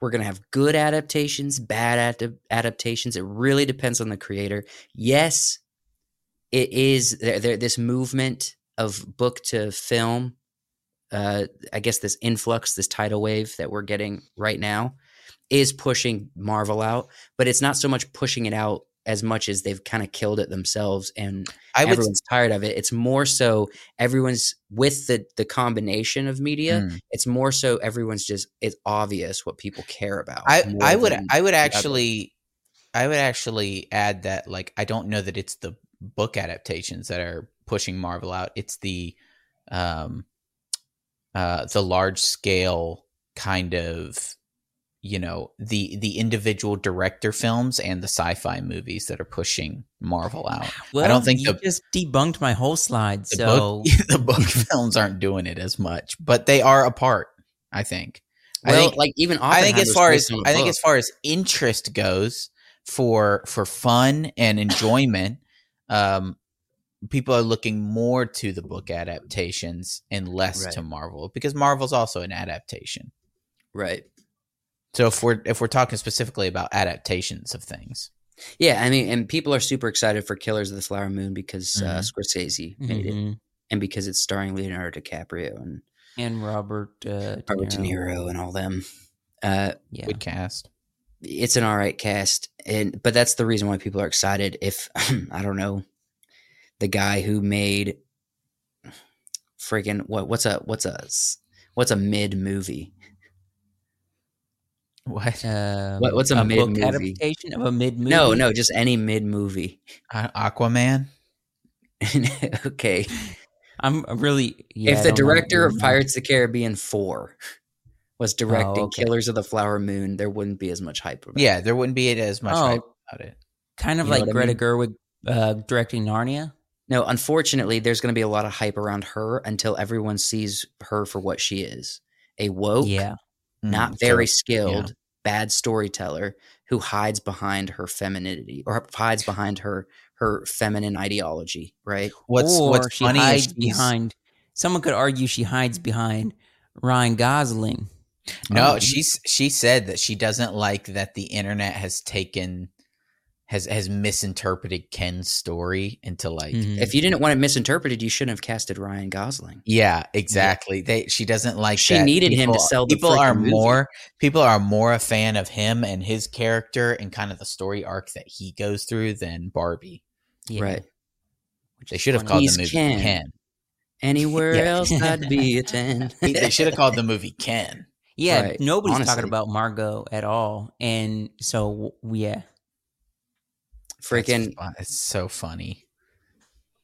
We're going to have good adaptations, bad ad- adaptations. It really depends on the creator. Yes, it is there, there, this movement of book to film. Uh, I guess this influx, this tidal wave that we're getting right now, is pushing Marvel out. But it's not so much pushing it out as much as they've kind of killed it themselves and I would everyone's tired of it. It's more so everyone's with the the combination of media. Mm. It's more so everyone's just it's obvious what people care about. I, I would I would the other. actually I would actually add that like I don't know that it's the book adaptations that are pushing Marvel out. It's the um uh the large scale kind of you know the the individual director films and the sci-fi movies that are pushing Marvel out. Well, I don't think you the- just debunked my whole slide. The So book the book films aren't doing it as much, but they are a part, I think. I Well, think like even I think as far as I I think as far as interest goes for for fun and enjoyment, um, people are looking more to the book adaptations and less Right. to Marvel because Marvel's also an adaptation. right. So if we're if we're talking specifically about adaptations of things, Yeah, I mean, and people are super excited for Killers of the Flower Moon because uh, Mhm. Scorsese made it, Mhm. and because it's starring Leonardo DiCaprio and and Robert uh, De Robert De Niro. Niro and all them. Uh, Yeah. good cast. it's an all right cast, and but that's the reason why people are excited. If I don't know, the guy who made freaking what? What's a what's a what's a mid movie? What Um, What- what's a book mid-movie? adaptation of a mid movie? No, no, just any mid movie. Uh, Aquaman? okay, I'm really. Yeah, if the don't know what director of. Pirates of the Caribbean four was directing Oh, okay. Killers of the Flower Moon, there wouldn't be as much hype about. Yeah, there wouldn't be as much Oh. hype about it. kind of You like what I Greta mean? Gerwig uh, directing Narnia. No, unfortunately, there's going to be a lot of hype around her until everyone sees her for what she is a woke, Yeah, not Mm, very so- skilled, bad storyteller who hides behind her femininity or hides behind her her feminine ideology. Right? What's or what's she funny hides is behind. Someone could argue she hides behind Ryan Gosling. No, Oh. she's she said that she doesn't like that the internet has taken has has misinterpreted Ken's story into like Mhm. If you didn't want it misinterpreted, you shouldn't have casted Ryan Gosling. yeah, exactly. They she doesn't like She that needed him to people- sell the people are movie. more people are more a fan of him and his character and kind of the story arc that he goes through than Barbie. Yeah, Right? which They should have called He's the movie Ken. Ken. Anywhere Yeah. else, I'd be a ten. they should have called the movie Ken. Yeah, Right, nobody's honestly. talking about Margot at all, and so yeah, That's freaking it's so funny.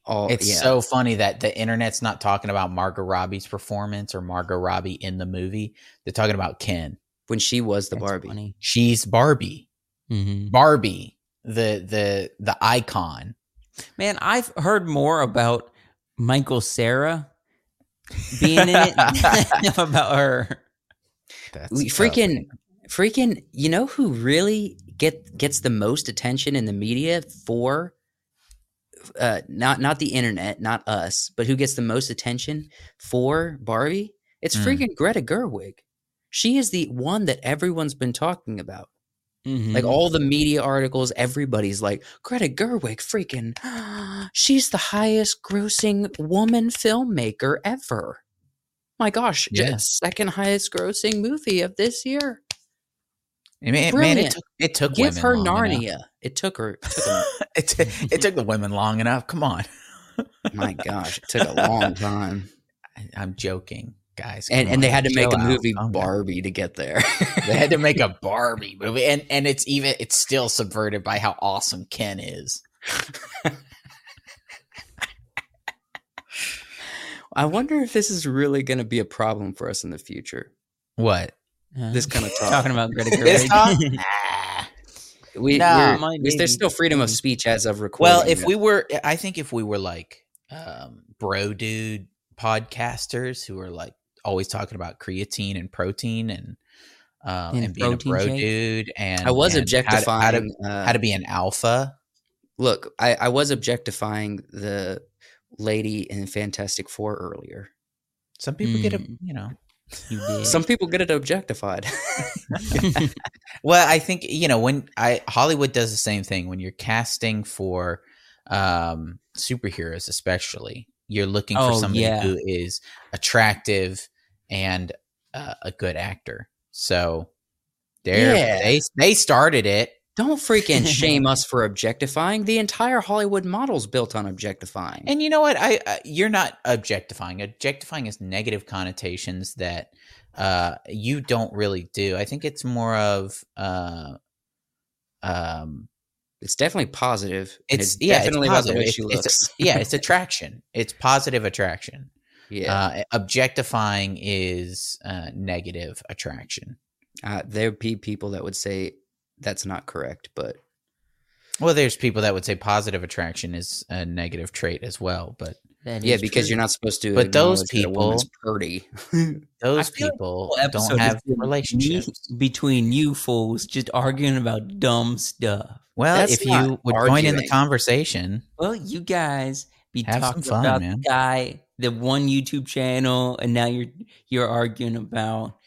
all. It's yeah. so funny that the internet's not talking about Margot Robbie's performance or Margot Robbie in the movie. They're talking about Ken. when she was the that's Barbie. funny. She's Barbie. Mhm. Barbie, the the the icon. Man, I've heard more about Michael Cera being in it than about her. That's We tough. freaking freaking you know who really get gets the most attention in the media for uh not not the internet not us but who gets the most attention for barbie it's Mm. freaking greta gerwig she is the one that everyone's been talking about Mhm. like all the media articles everybody's like greta gerwig freaking she's the highest grossing woman filmmaker ever my gosh yeah. second highest grossing movie of this year I mean, man, it took it took Give her Narnia. enough. It took her. It took It, t- it took the women long enough. Come on, my gosh, it took a long time. I, I'm joking, guys. And and they had to make a movie. Barbie to get there. They had to make a Barbie movie, and and it's even it's still subverted by how awesome Ken is. I wonder if this is really going to be a problem for us in the future. What? Huh? This kind of talk. talking about Greta This Gerwig. talk? Nah. we, No. we're- there's still freedom of speech as of recording. Well, if it. we were, I think if we were like um, bro dude podcasters who are like always talking about creatine and protein and um, And and being a bro shake? dude and I was and how to- objectifying. how to, uh, how to be an alpha. look, I, I was objectifying the lady in Fantastic Four earlier. Some people get a Mm. you know. Some people get it objectified. Well, I think you know when I Hollywood does the same thing when you're casting for um superheroes especially you're looking for Oh, somebody yeah. who is attractive and uh, a good actor. So they Yeah. they they started it Don't freaking shame us for objectifying. The entire Hollywood model's built on objectifying. And you know what? I, I you're not objectifying. Objectifying is negative connotations that uh, you don't really do. I think it's more of uh, um, it's definitely positive. and it's, yeah, definitely it's positive. It's- it's- yeah, it's attraction. It's positive attraction. yeah, Uh, objectifying is uh, negative attraction. uh, there'd be people that would say that's not correct, but Well, there's people that would say positive attraction is a negative trait as well, but yeah, because true. you're not supposed to. But those people, that a pretty. those feel like people whole don't have relationships. between you fools just arguing about dumb stuff. Well, That's if you would join in the conversation, Well, you guys be Have some talking fun, about man. the guy, the one YouTube channel, and now you're you're arguing about.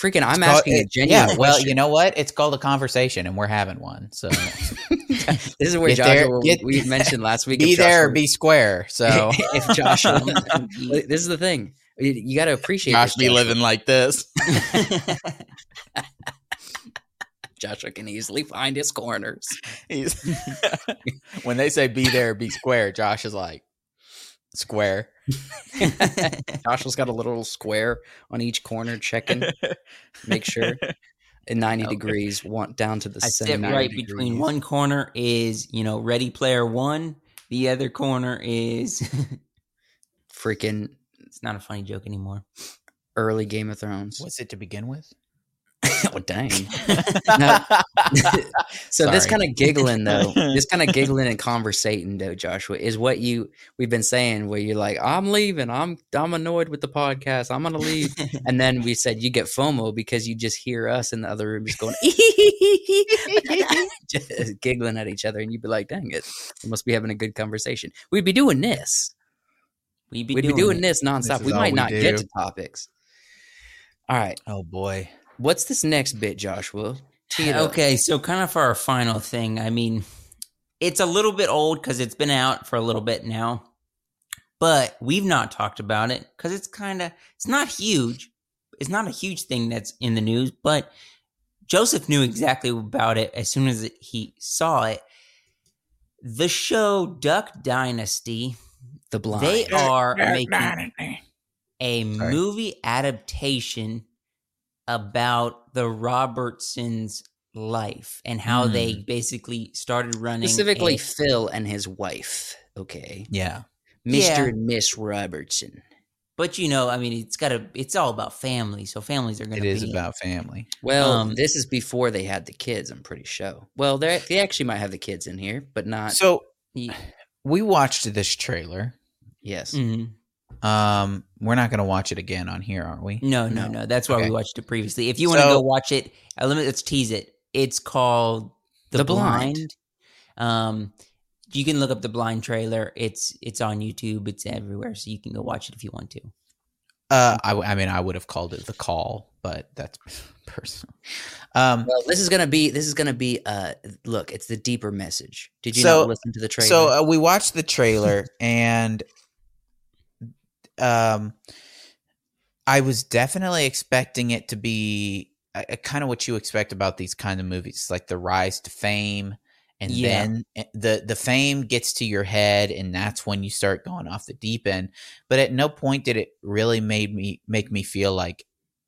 Freaking, I'm called- asking a it- genuine Yeah, well, question. you know what? It's called a conversation, and we're having one. So this is where Get Joshua, there- get- we mentioned last week. be there, Joshua- be square. So if Joshua, this is the thing. You, got to appreciate Josh be living like this. Joshua can easily find his corners. When they say be there, be square. Josh is like square. Joshua's got a little square on each corner, checking, make sure. In 90 Okay. degrees, want down to the I sit center. right between one corner is you know Ready Player One. The other corner is freaking it's not a funny joke anymore. early Game of Thrones. What's it to begin with? oh, dang. No. so this kind of giggling though, this kind of giggling and conversating though, Joshua, is what you we've been saying. Where you're like, I'm leaving. I'm I'm annoyed with the podcast. I'm gonna leave. and then we said you get FOMO because you just hear us in the other room just going just giggling at each other, and you'd be like, "Dang it, we must be having a good conversation." We'd be doing this. We'd be We'd doing, be doing it. this nonstop. is we all might we not get do. to topics. All right, oh boy. What's this next bit, Joshua? Tee it up. Okay, so kind of for our final thing, I mean, it's a little bit old because it's been out for a little bit now, but we've not talked about it because it's kind of it's not huge. It's not a huge thing that's in the news, but Joseph knew exactly about it as soon as he saw it. The show Duck Dynasty, The blind. they are making a movie adaptation about the Robertsons' life and how they basically started running specifically a- Phil and his wife. Okay, Yeah. Mr. Yeah. and Miss Robertson. but you know, I mean, it's got to. It's all about family, so families are going to. is be, about family. Well, Um, this is before they had the kids. I'm pretty sure. Well, they they actually might have the kids in here, but not. So Ye- we watched this trailer. yes, Mhm. Um, we're not going to watch it again on here, are we? No, no, No. no. That's why Okay. we watched it previously. If you want to So- go watch it, uh, let me let's tease it. It's called The, The Blind. Blind. Um, you can look up the Blind trailer. It's it's on YouTube. It's everywhere, so you can go watch it if you want to. Uh, I, I mean, I would have called it the call, but that's personal. Um, Well, this is gonna be this is gonna be. Uh, look, it's the deeper message. Did you So- not listen to the trailer? so uh, we watched the trailer, and um, I was definitely expecting it to be uh, kind of what you expect about these kind of movies, like the rise to fame, and Yeah. then eh, the the fame gets to your head, and that's when you start going off the deep end. But at no point did it really made me make me feel like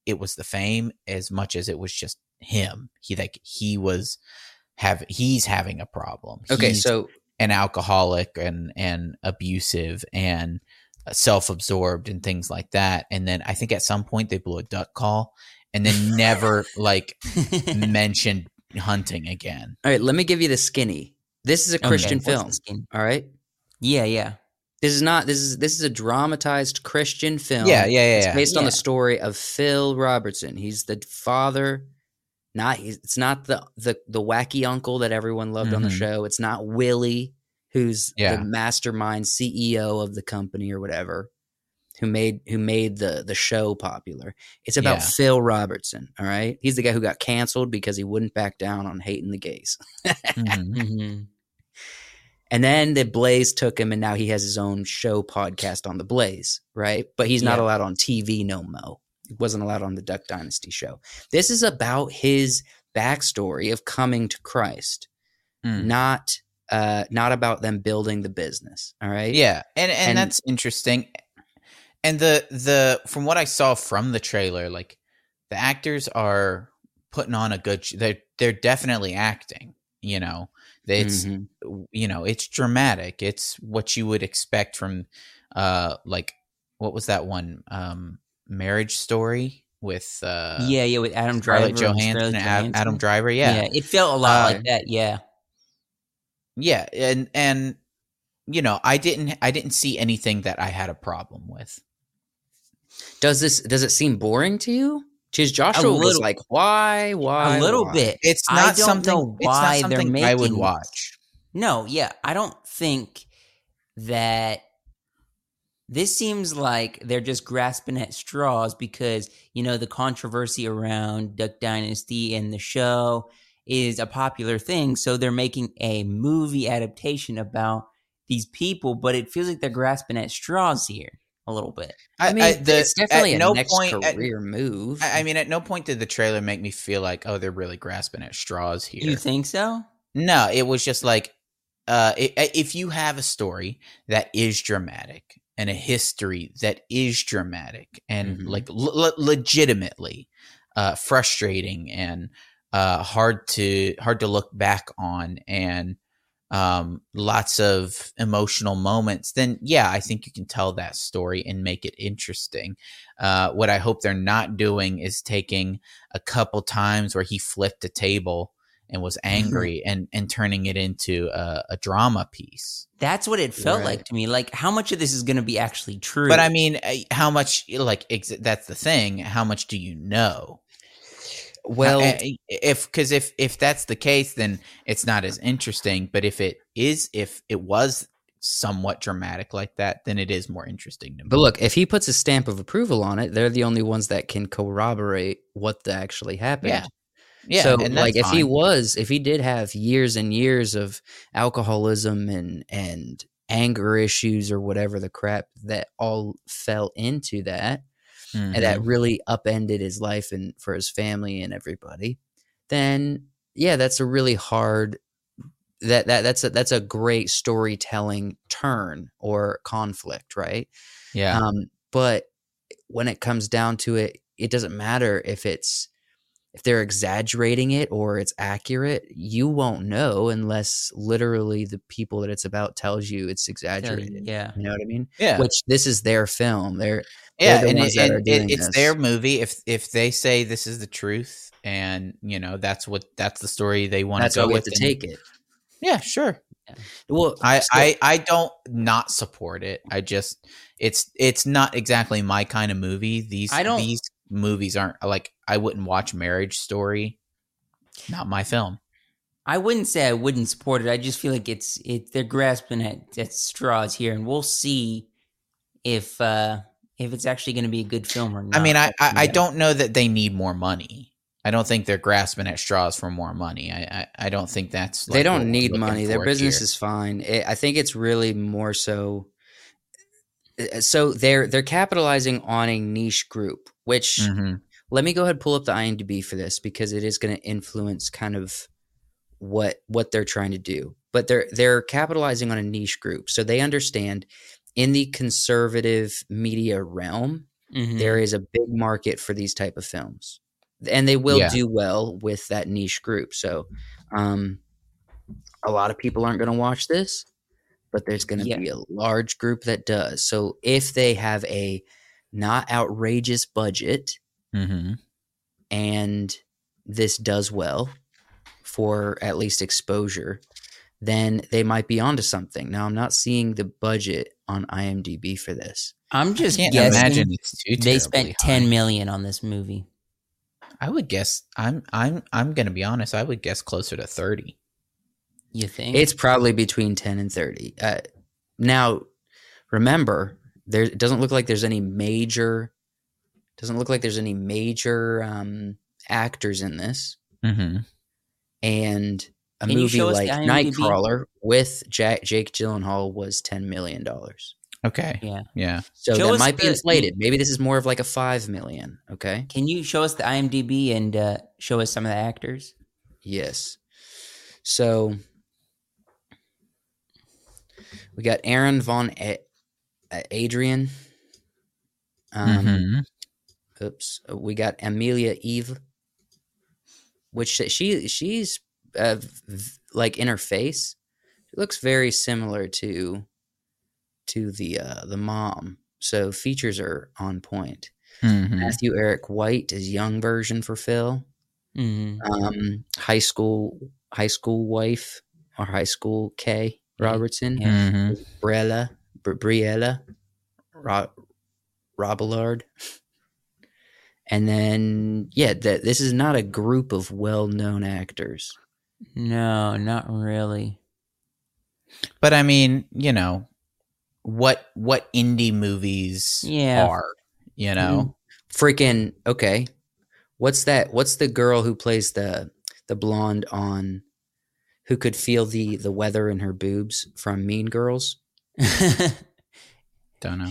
it was the fame as much as it was just him. He like he was have he's having a problem. okay, He's so an alcoholic and and abusive and self-absorbed and things like that. And then I think at some point they blew a duck call and then never like mentioned hunting again. all right, let me give you the skinny. This is a Christian the film. All right, Yeah, yeah. this is not this is this is a dramatized Christian film. Yeah, yeah, yeah. It's yeah. based on the story of Phil Robertson. He's the father. Not he's, it's not the the the wacky uncle that everyone loved on the Mhm. show. It's not Willie, who's Yeah. the mastermind CEO of the company or whatever, who made who made the the show popular. It's about Yeah. Phil Robertson. All right, he's the guy who got canceled because he wouldn't back down on hating the gays. Mhm. hmm And then the Blaze took him, and now he has his own show podcast on the Blaze, right? But he's not Yeah. allowed on TV no mo. He wasn't allowed on the Duck Dynasty show. This is about his backstory of coming to Christ, Mm. not uh, not about them building the business. All right. Yeah, and, and And- that's interesting. And the the from what I saw from the trailer, like the actors are putting on a good. They're they're definitely acting. You know, it's Mhm. you know it's dramatic. It's what you would expect from uh like what was that one um Marriage Story with uh yeah, yeah, with Adam Driver, Scarlett and Johansson Ad- Adam Driver. Yeah, Yeah it felt a lot Uh, like that. Yeah, yeah, and and you know I didn't I didn't see anything that I had a problem with. Does this does it seem boring to you? Because Joshua was like, why, why, a little why? bit. It's I not don't something. know it's not why they're something I would watch. No, yeah, I don't think that this seems like they're just grasping at straws because you know the controversy around Duck Dynasty and the show is a popular thing, so they're making a movie adaptation about these people, but it feels like they're grasping at straws here a little bit. I mean, the- it's definitely a no next point. at- career move. I I mean, at no point did the trailer make me feel like, oh, they're really grasping at straws here. You think so? No, it was just like, uh, i- i- if you have a story that is dramatic and a history that is dramatic and Mhm. like le- legitimately uh, frustrating and uh, hard to hard to look back on and um, lots of emotional moments, then yeah, I think you can tell that story and make it interesting. Uh, what I hope they're not doing is taking a couple times where he flipped a table and was angry and and turning it into a, a drama piece. That's what it felt Right. like to me. Like how much of this is going to be actually true? But I mean, uh, how much? Like ex- that's the thing. How much do you know? Well, if because if if that's the case, then it's not as interesting. But if it is, if it was somewhat dramatic like that, then it is more interesting to me. but look, if he puts a stamp of approval on it, they're the only ones that can corroborate what the actually happened. Yeah. yeah, so and like if he was if he did have years and years of alcoholism and and anger issues or whatever the crap that all fell into that and Mhm. that really upended his life and for his family and everybody then yeah that's a really hard that that that's a that's a great storytelling turn or conflict right yeah, um, but when it comes down to it, it doesn't matter if it's if they're exaggerating it or it's accurate. You won't know unless literally the people that it's about tells you it's exaggerated. yeah. You know what I mean? yeah, Which this is their film. They're yeah, the and, it, and it, it's this. their movie. If if they say this is the truth, and you know that's what that's the story they want to go with, to take it. Yeah, sure. Well, I, I I don't not support it. I just it's it's not exactly my kind of movie. These I don't- these movies aren't like I wouldn't watch Marriage Story. Not my film. I wouldn't say I wouldn't support it. I just feel like it's it they're grasping at, at straws here, and we'll see if uh if it's actually going to be a good film or not. I mean, I, I I don't know that they need more money. I don't think they're grasping at straws for more money. I I, I don't think that's they like, what don't need money. Their business here. is fine. It, I think it's really more so. uh, So they're they're capitalizing on a niche group, which Mhm. let me go ahead and pull up the IMDb for this because it is going to influence kind of what what they're trying to do. But they're they're capitalizing on a niche group, so they understand in the conservative media realm Mhm. there is a big market for these type of films, and they will Yeah. do well with that niche group. So, um, a lot of people aren't going to watch this, but there's going to Yeah. be a large group that does. So if they have a not outrageous budget Mhm. and this does well for at least exposure, then they might be onto something. Now I'm not seeing the budget on IMDb for this. I'm just Can't guessing imagine it's too. they terribly spent high. ten million on this movie. I would guess. I'm I'm I'm gonna be honest. I would guess closer to thirty. You think It's probably between 10 and 30. Uh, now, remember, there it doesn't look like there's any major doesn't look like there's any major um, actors in this. Mm-hmm. And a Can movie show us the like Nightcrawler with Jack, Jake Gyllenhaal was $10 million. Okay. Yeah. Yeah. So Show that might be inflated. Maybe this is more of like a 5 million. Okay. Can you show us the IMDb and uh, show us some of the actors? Yes. So we got Aaron von A- Adrian. Um, Mhm. Oops. We got Amelia Eve, which she she's uh, like interface. her face, she looks very similar to to the uh, the mom. So features are on point. Mhm. Matthew Eric White is young version for Phil. hmm Um, high school high school wife or high school Kay Robertson. Yeah. Mhm. Briella, Br- Briella, Ro- Robillard. And then, yeah, th- this is not a group of well known actors. No, not really. But I mean, you know, what what indie movies Yeah. are, you know? Freaking, okay. What's that? What's the girl who plays the the blonde on who could feel the the weather in her boobs from Mean Girls? Don't know.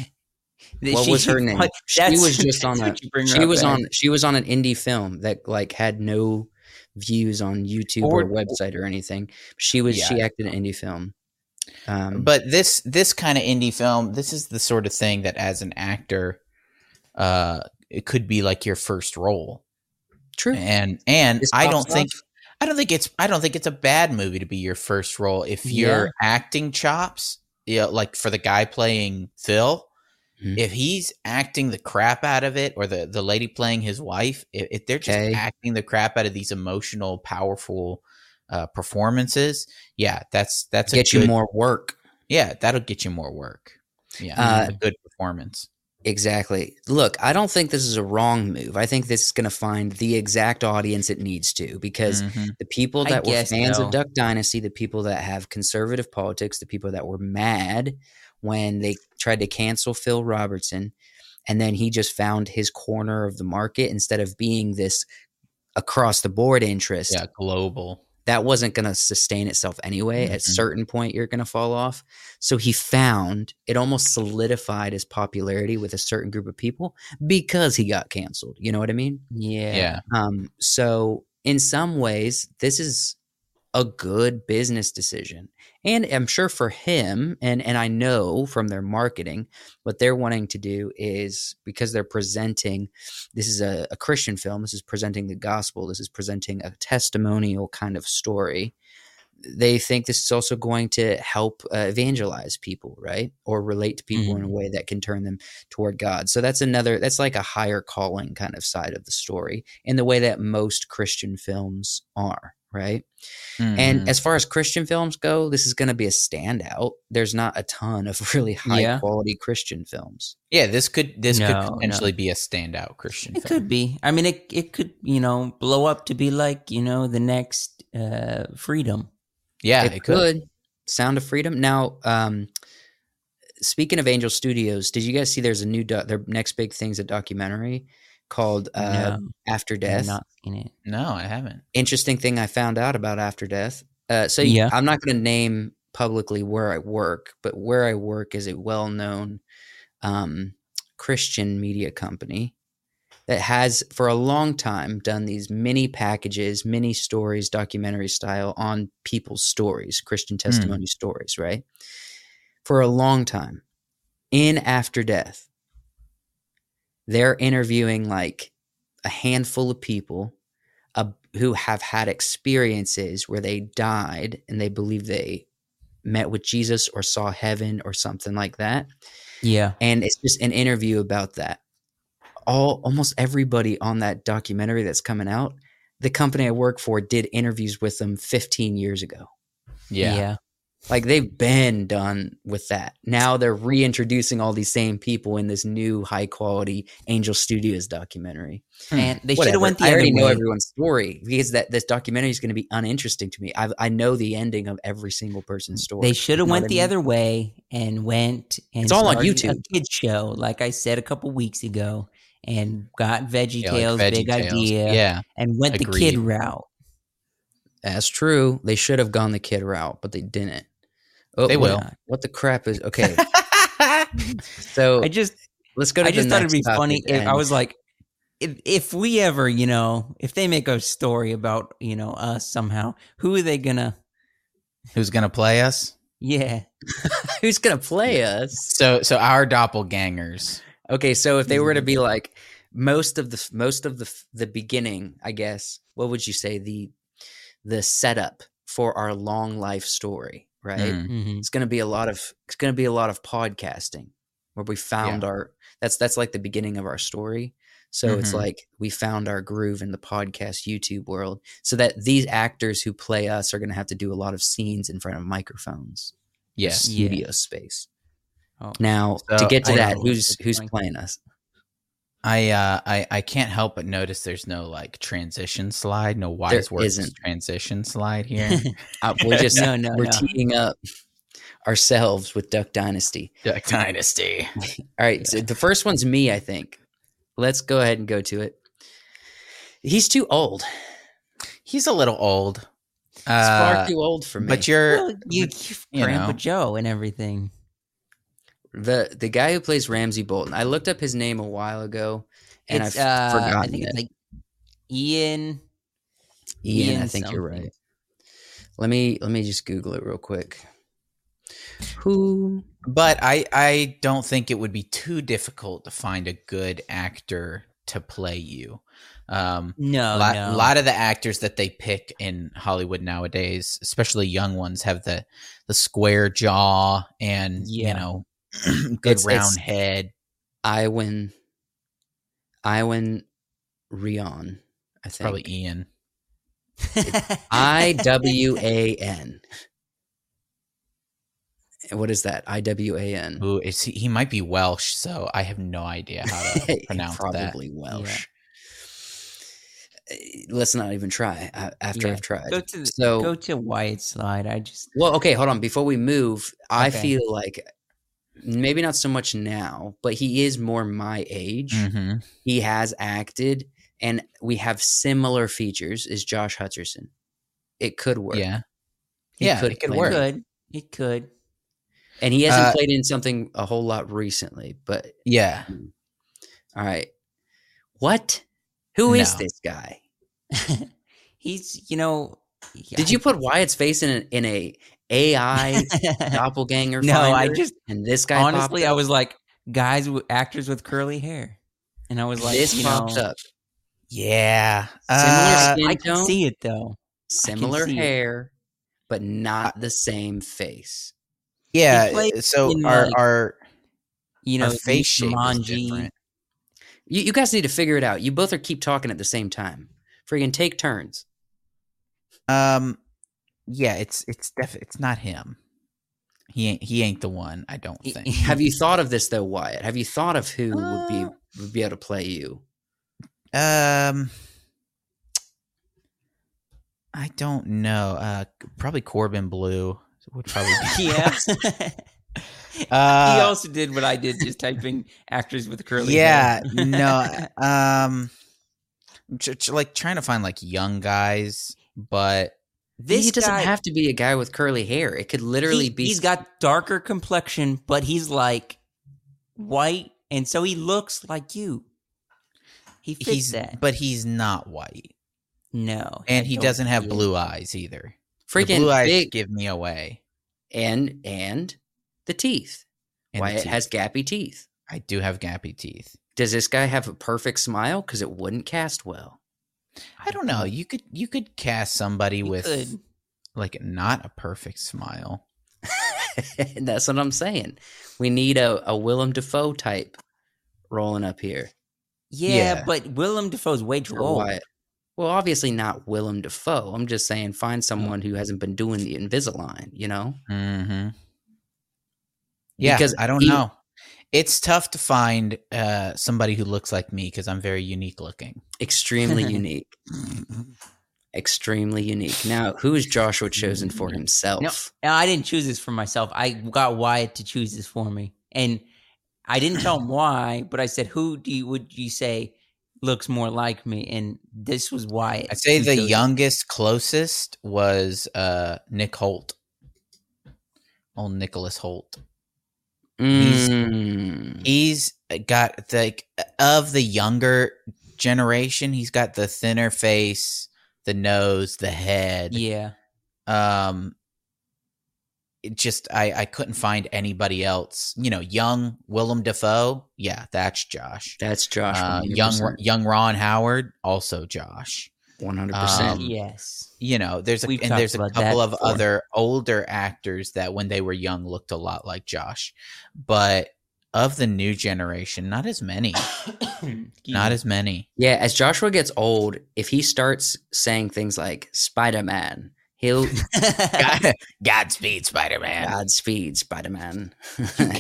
What was her name? She was just on a what you bring her she was as. on she was on an indie film that like had no views on YouTube or, Or- website or anything. She was she acted in indie film. Um, But this this kind of indie film, this is the sort of thing that as an actor uh it could be like your first role. true. And and I don't think. I don't think it's I don't think it's a bad movie to be your first role if your acting chops, yeah, like for the guy playing Phil, Mhm. if he's acting the crap out of it, or the the lady playing his wife, if, if they're just Okay. acting the crap out of these emotional, powerful uh, performances, yeah, that's that's get you more work. Yeah, that'll get you more work. Yeah, Uh, a good performance. Exactly. Look, I don't think this is a wrong move. I think this is going to find the exact audience it needs to because Mhm. the people I that were guess fans so. of Duck Dynasty, the people that have conservative politics, the people that were mad when they tried to cancel Phil Robertson, and then he just found his corner of the market instead of being this across the board interest. yeah, global. That wasn't going to sustain itself anyway. At Mhm. certain point, you're going to fall off. So he found it almost solidified his popularity with a certain group of people because he got canceled. You know what I mean? Yeah. Yeah, Um, so in some ways, this is a good business decision. And I'm sure for him, and and I know from their marketing, what they're wanting to do is because they're presenting this is a, a Christian film, this is presenting the gospel, this is presenting a testimonial kind of story. They think this is also going to help uh, evangelize people, right? Or relate to people in a way that can turn them toward God. So that's another that's like a higher calling kind of side of the story in the way that most Christian films are, right? Mhm. And as far as Christian films go, this is going to be a standout. There's not a ton of really high Yeah. quality Christian films. yeah, this could this No, could no. potentially be a standout Christian It film. could be. I mean, it it could you know blow up to be like you know the next uh freedom. Yeah, it, could. Sound of Freedom. Now, um, speaking of Angel Studios, did you guys see there's a new doc- their next big thing's a documentary called uh, no, After Death? not seen it. No, I haven't. interesting thing I found out about After Death. Uh, so Yeah. I'm not going to name publicly where I work, but where I work is a well-known um, Christian media company that has for a long time done these mini packages, mini stories, documentary style on people's stories, Christian testimony stories, right? For a long time. In After Death, they're interviewing like a handful of people uh, who have had experiences where they died and they believe they met with Jesus or saw heaven or something like that. Yeah. And it's just an interview about that. All almost everybody on that documentary that's coming out, the company I work for did interviews with them 15 years ago. Yeah. Yeah. Like they've been done with that. Now they're reintroducing all these same people in this new high quality Angel Studios documentary. Hmm. And they should have went the I already know way. everyone's story because that this documentary is going to be uninteresting to me. I I know the ending of every single person's story. They should have You know went the mean? other way and went and It's all on YouTube. A kids show, like I said a couple weeks ago, and got Veggie Yeah, like Tales, big VeggieTales. idea, Yeah. and went the kid route. That's true. They should have gone the kid route, but they didn't. Oh, They what- will. What the crap is okay? So I just, let's go to I just thought it'd be funny if I was like, if, if we ever, you know, if they make a story about, you know, us somehow, who are they gonna? Who's gonna play us? Yeah, Who's gonna play us? So so our doppelgangers. Okay, so if they were to be mm-hmm. like most of the most of the the beginning, I guess, what would you say the the setup for our long life story, right? Mm. hmm It's going to be a lot of it's going to be a lot of podcasting where we found our that's that's like the beginning of our story. So it's Mhm. like we found our groove in the podcast YouTube world so that these actors who play us are going to have to do a lot of scenes in front of microphones. Yes. Yeah. Studio space. Oh. Now, to get to I that, know. who's who's playing us? I uh I I can't help but notice there's no like transition slide, no Wise Works isn't. transition slide here. Uh, we're just no, no, we're no. teeing up ourselves with Duck Dynasty. Duck Dynasty. All right, so the first one's me, I think. Let's go ahead and go to it. He's too old. He's a little old. He's far Uh, too old for me. but you're Well, you, you Grandpa know. Joe and everything. The the guy who plays Ramsey Bolton. I looked up his name a while ago, and it's, I've uh, forgotten I think it. it's like Ian. Ian, I Ian think you're right. Let me let me just Google it real quick. Who? but I I don't think it would be too difficult to find a good actor to play you. Um No, a lot, no. a lot of the actors that they pick in Hollywood nowadays, especially young ones, have the the square jaw and Yeah. you know good It's- round it's- head. Iwan. Iwan Rheon. I think. Probably Ian. I W A N. What is that? I W A N. Who is he? Might be Welsh, so I have no idea how to pronounce that. Probably Welsh. Uh, Let's not even try uh, after Yeah. I've tried. go to the, so, go to Wyatt slide. I just well, okay, hold on. Before we move, I feel like maybe not so much now, but he is more my age. Mhm. He has acted, and we have similar features Is Josh Hutcherson. It could work. Yeah, He yeah, could it could work. me. could it could. And he hasn't Uh, played in something a whole lot recently, but Yeah, all right. What? Who is No. this guy? He's you know. Did you put Wyatt's face in a, in a AI doppelganger? no, I just and this guy honestly, I was like guys, actors with curly hair, and I was like, this popped know, up. yeah. Similar Uh, skin I can see it though. similar see it. hair, but not the same face. yeah. So our like, our You know, our face shape different. You, you guys need to figure it out. You both are keep talking at the same time. Freaking take turns. Um, yeah, it's it's def- it's not him. He ain't he ain't the one. I don't think. Have you thought of this though, Wyatt? Have you thought of who would be Uh, would be able to play you? Um, I don't know. Uh, probably Corbin Bleu would probably. Be Yeah. he Uh, also did what I did, just typing actors with curly yeah. no. Um, like trying to find like young guys, but this he doesn't guy, have to be a guy with curly hair. It could literally he, be. He's got darker complexion, but he's like white, and so he looks like you. He fits he's that. but he's not white, no, and he doesn't have believe- blue eyes either. The freaking blue eyes big give me away. and and the teeth. And the Wyatt teeth. has gappy teeth. I do have gappy teeth. Does this guy have a perfect smile? Because it wouldn't cast well. I don't know. You could you could cast somebody He with could. like not a perfect smile. that's what I'm saying. We need a, a Willem Dafoe type rolling up here. Yeah, Yeah. but Willem Dafoe's way too old. Well, obviously not Willem Dafoe. I'm just saying find someone who hasn't been doing the Invisalign, you know? Mm-hmm. Yeah, Because I don't he- know. It's tough to find uh, somebody who looks like me because I'm very unique looking. Extremely unique. Extremely unique. Now, who is Joshua chosen for himself? No, no, I didn't choose this for myself. I got Wyatt to choose this for me, and I didn't tell him why. But I said, "Who do you would you say looks more like me?" And this was Wyatt. I'd say the youngest closest was uh, Nick Hoult. Old Nicholas Hoult. He's- Mm. He's got like of the younger generation, he's got the thinner face, the nose, the head. Yeah. Um, it just I I couldn't find anybody else. You know, young Willem Dafoe. Yeah, that's Josh. That's Josh. Uh, young young Ron Howard, also Josh. One hundred um, percent. yes. You know, there's a We've and there's a couple of before. other older actors that when they were young looked a lot like Josh, but of the new generation, not as many. Not as many. Yeah, as Joshua gets old, if he starts saying things like Spider Man, he'll God, Godspeed, Spider Man. Godspeed, Spider Man.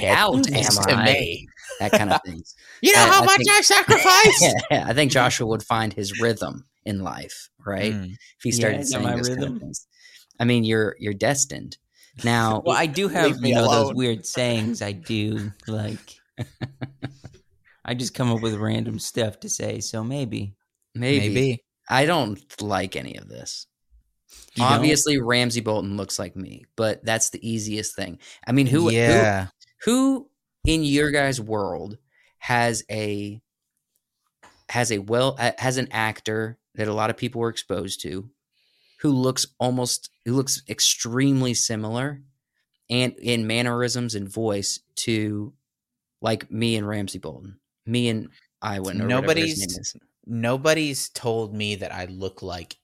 Out do am to I? That kind of thing. You know I- how I much think- I sacrificed. yeah, yeah, I think Joshua would find his rhythm in life, right? Mm. If he started that saying my those kind of rhythm? things. I mean, you're you're destined. Now, Well, I do have you know those weird sayings. I do like. I just come up with random stuff to say, so maybe. maybe, Maybe. I don't like any of this. You don't? Obviously, Ramsey Bolton looks like me, but that's the easiest thing. I mean, who who yeah. who in your guys' world has a has a well has an actor that a lot of people were exposed to who looks almost who looks extremely similar and in mannerisms and voice to like me and Ramsey Bolton, me and Iwan. Nobody's Nobody's- name is. Nobody's told me that I look like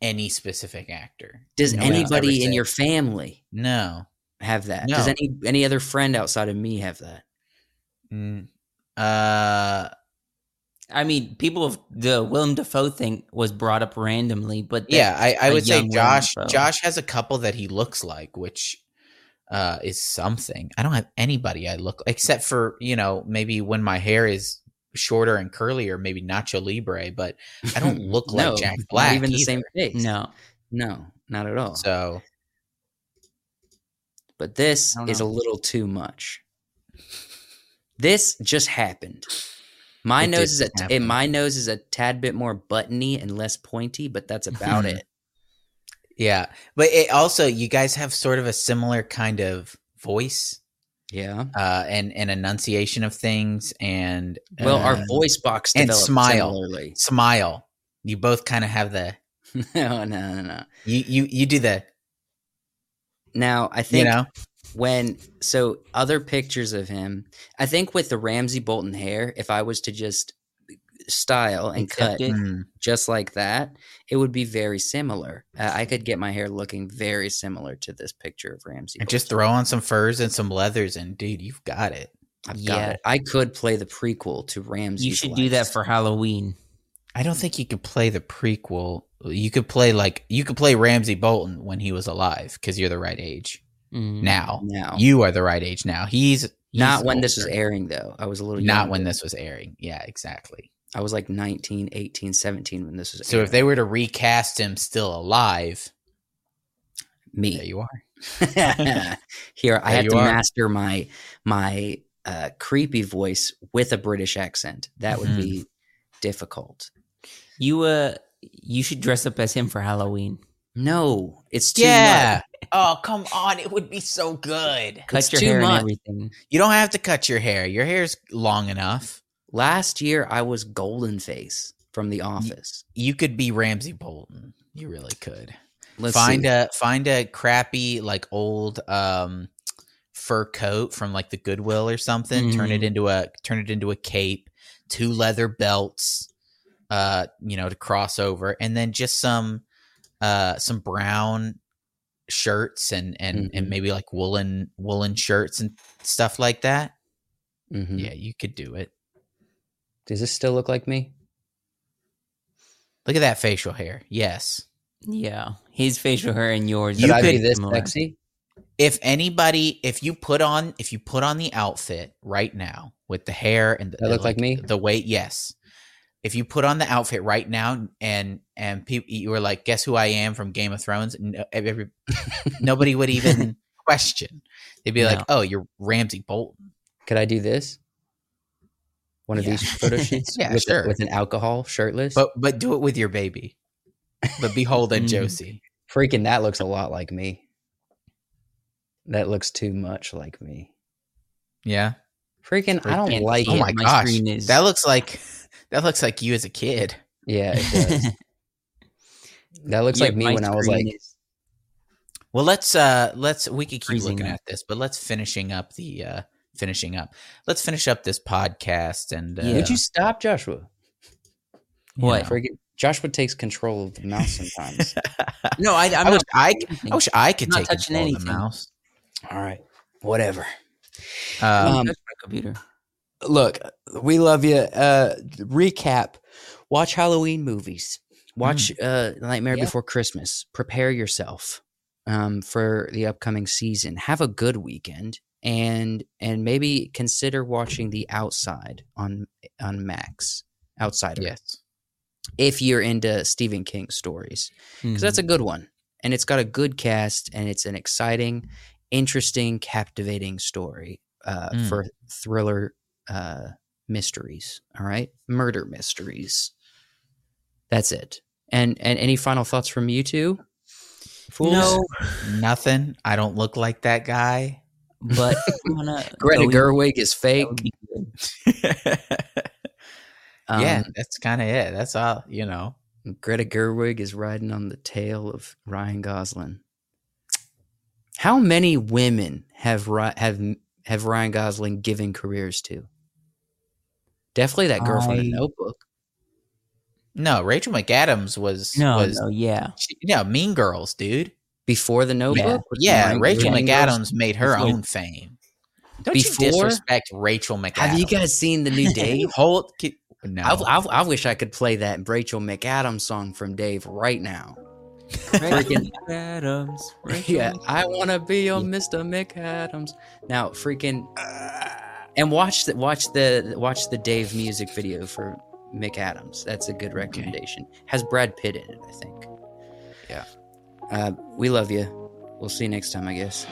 any specific actor. Does anybody in your family No. Have that? Does any any other friend outside of me have that? Mm, Uh I mean, people of the Willem Dafoe thing was brought up randomly, but yeah, I would say Josh Josh has a couple that he looks like, which uh is something. I don't have anybody I look except for, you know, maybe when my hair is shorter and curlier, maybe Nacho Libre, but I don't look like No, Jack not Black. even the same face. no, no, not at all. So but this is a little too much. This just happened. My It nose is a t- happen. my nose is a tad bit more buttony and less pointy, but that's about it. yeah. But it also you guys have sort of a similar kind of voice Yeah. uh and and enunciation of things and Well, our uh, voice box and smile. similarly. smile. You both kind of have the no, no, no, no. you you you do the Now I think you know when so other pictures of him, I think with the Ramsey Bolton hair, if I was to just style and Accept cut it. Mm. just like that, it would be very similar. Uh, I could get my hair looking very similar to this picture of Ramsey. and just throw on some furs and some leathers and dude, you've got it. I've got Yeah. it. I could play the prequel to Ramsey. you should do that for Halloween. I don't think you could play the prequel. You could play like you could play Ramsey Bolton when he was alive because you're the right age Mm. now. now. You are the right age now. He's, he's Not when this was airing though. I was a little Not younger. when this was airing. Yeah, exactly. I was like 19, 18, 17 when this was So if they were to recast him still alive, me, there you are. here I There had to are. master my my uh, creepy voice with a British accent. That would Mhm. be difficult. You uh, you should dress up as him for Halloween. No, it's too Yeah. much. Oh, come on. It would be so good. Cut It's your too hair much. and everything. You don't have to cut your hair. Your hair's long enough. Last year I was Goldenface from The Office. You could be Ramsey Bolton. You really could. Let's find see. a find a crappy like old um fur coat from like the Goodwill or something. Turn it Mhm. into a turn it into a cape, two leather belts, uh, you know, to cross over, and then just some uh some brown shirts and and and Mhm. maybe like woolen woolen shirts and stuff like that. Mhm. Yeah, you could do it. Does this still look like me? Look at that facial hair. Yes. Yeah, his facial hair and yours. You Could I be this similar. sexy? if anybody if you put on if you put on the outfit right now with the hair and the, That look like me? the weight yes if you put on the outfit right now and and people you were like guess who i am from game of thrones no, every, nobody would even question they'd be like oh you're ramsey bolton Could I do this? One of Yeah. these photo shoots Yeah, with, sure. with an alcohol shirtless. but but do it with your baby but behold and Mm. josie Freaking, that looks a lot like me. That looks too much like me. yeah Freaking, I don't Can't like see Oh my My gosh, screen is- that looks like that looks like you as a kid. Yeah, it does. that looks Yeah, like me when I was like, is- Well, let's uh let's we could keep looking up. at this, but let's finishing up the uh finishing up. Let's finish up this podcast and uh, Yeah. would you stop, Joshua? What? Freaking, Joshua takes control of the mouse sometimes. no, I, I'm I wish I. I wish I could I'm not take touching control of the anything. mouse. All right, whatever. Um, Um, touch my computer. look, we love you. Uh, recap: Watch Halloween movies. Watch uh, Nightmare Yeah. Before Christmas. Prepare yourself um, for the upcoming season. Have a good weekend, and and maybe consider watching The Outside on on Max. Outsider, yes. if you're into Stephen King stories, because that's a good one, and it's got a good cast, and it's an exciting, interesting, captivating story uh, Mm. for thriller uh, mysteries. All right, murder mysteries. That's it. And and any final thoughts from you two? Fools? no, Nothing. I don't look like that guy. but I'm gonna Greta Gerwig is fake. would be good. yeah, Um, that's kind of it. That's all. You know. Greta Gerwig is riding on the tail of Ryan Gosling. How many women have have have Ryan Gosling given careers to? Definitely that girl from the Notebook. No, Rachel McAdams was No, was no, yeah. she, yeah, Mean Girls, dude. Before the Notebook, Was Yeah, Ryan Rachel Gosling Girls? McAdams made her Before- own fame. Don't Before- you disrespect Rachel McAdams? Have you guys seen the new Dave? you hold? No. I, I, I wish I could play that Rachel McAdams song from Dave right now. Freaking Adams. yeah, I want to be your Mr. McAdams. Now, freaking, and watch the watch the watch the Dave music video for McAdams. That's a good recommendation. Has Brad Pitt in it, I think. Yeah. Uh, we love you. We'll see you next time, I guess.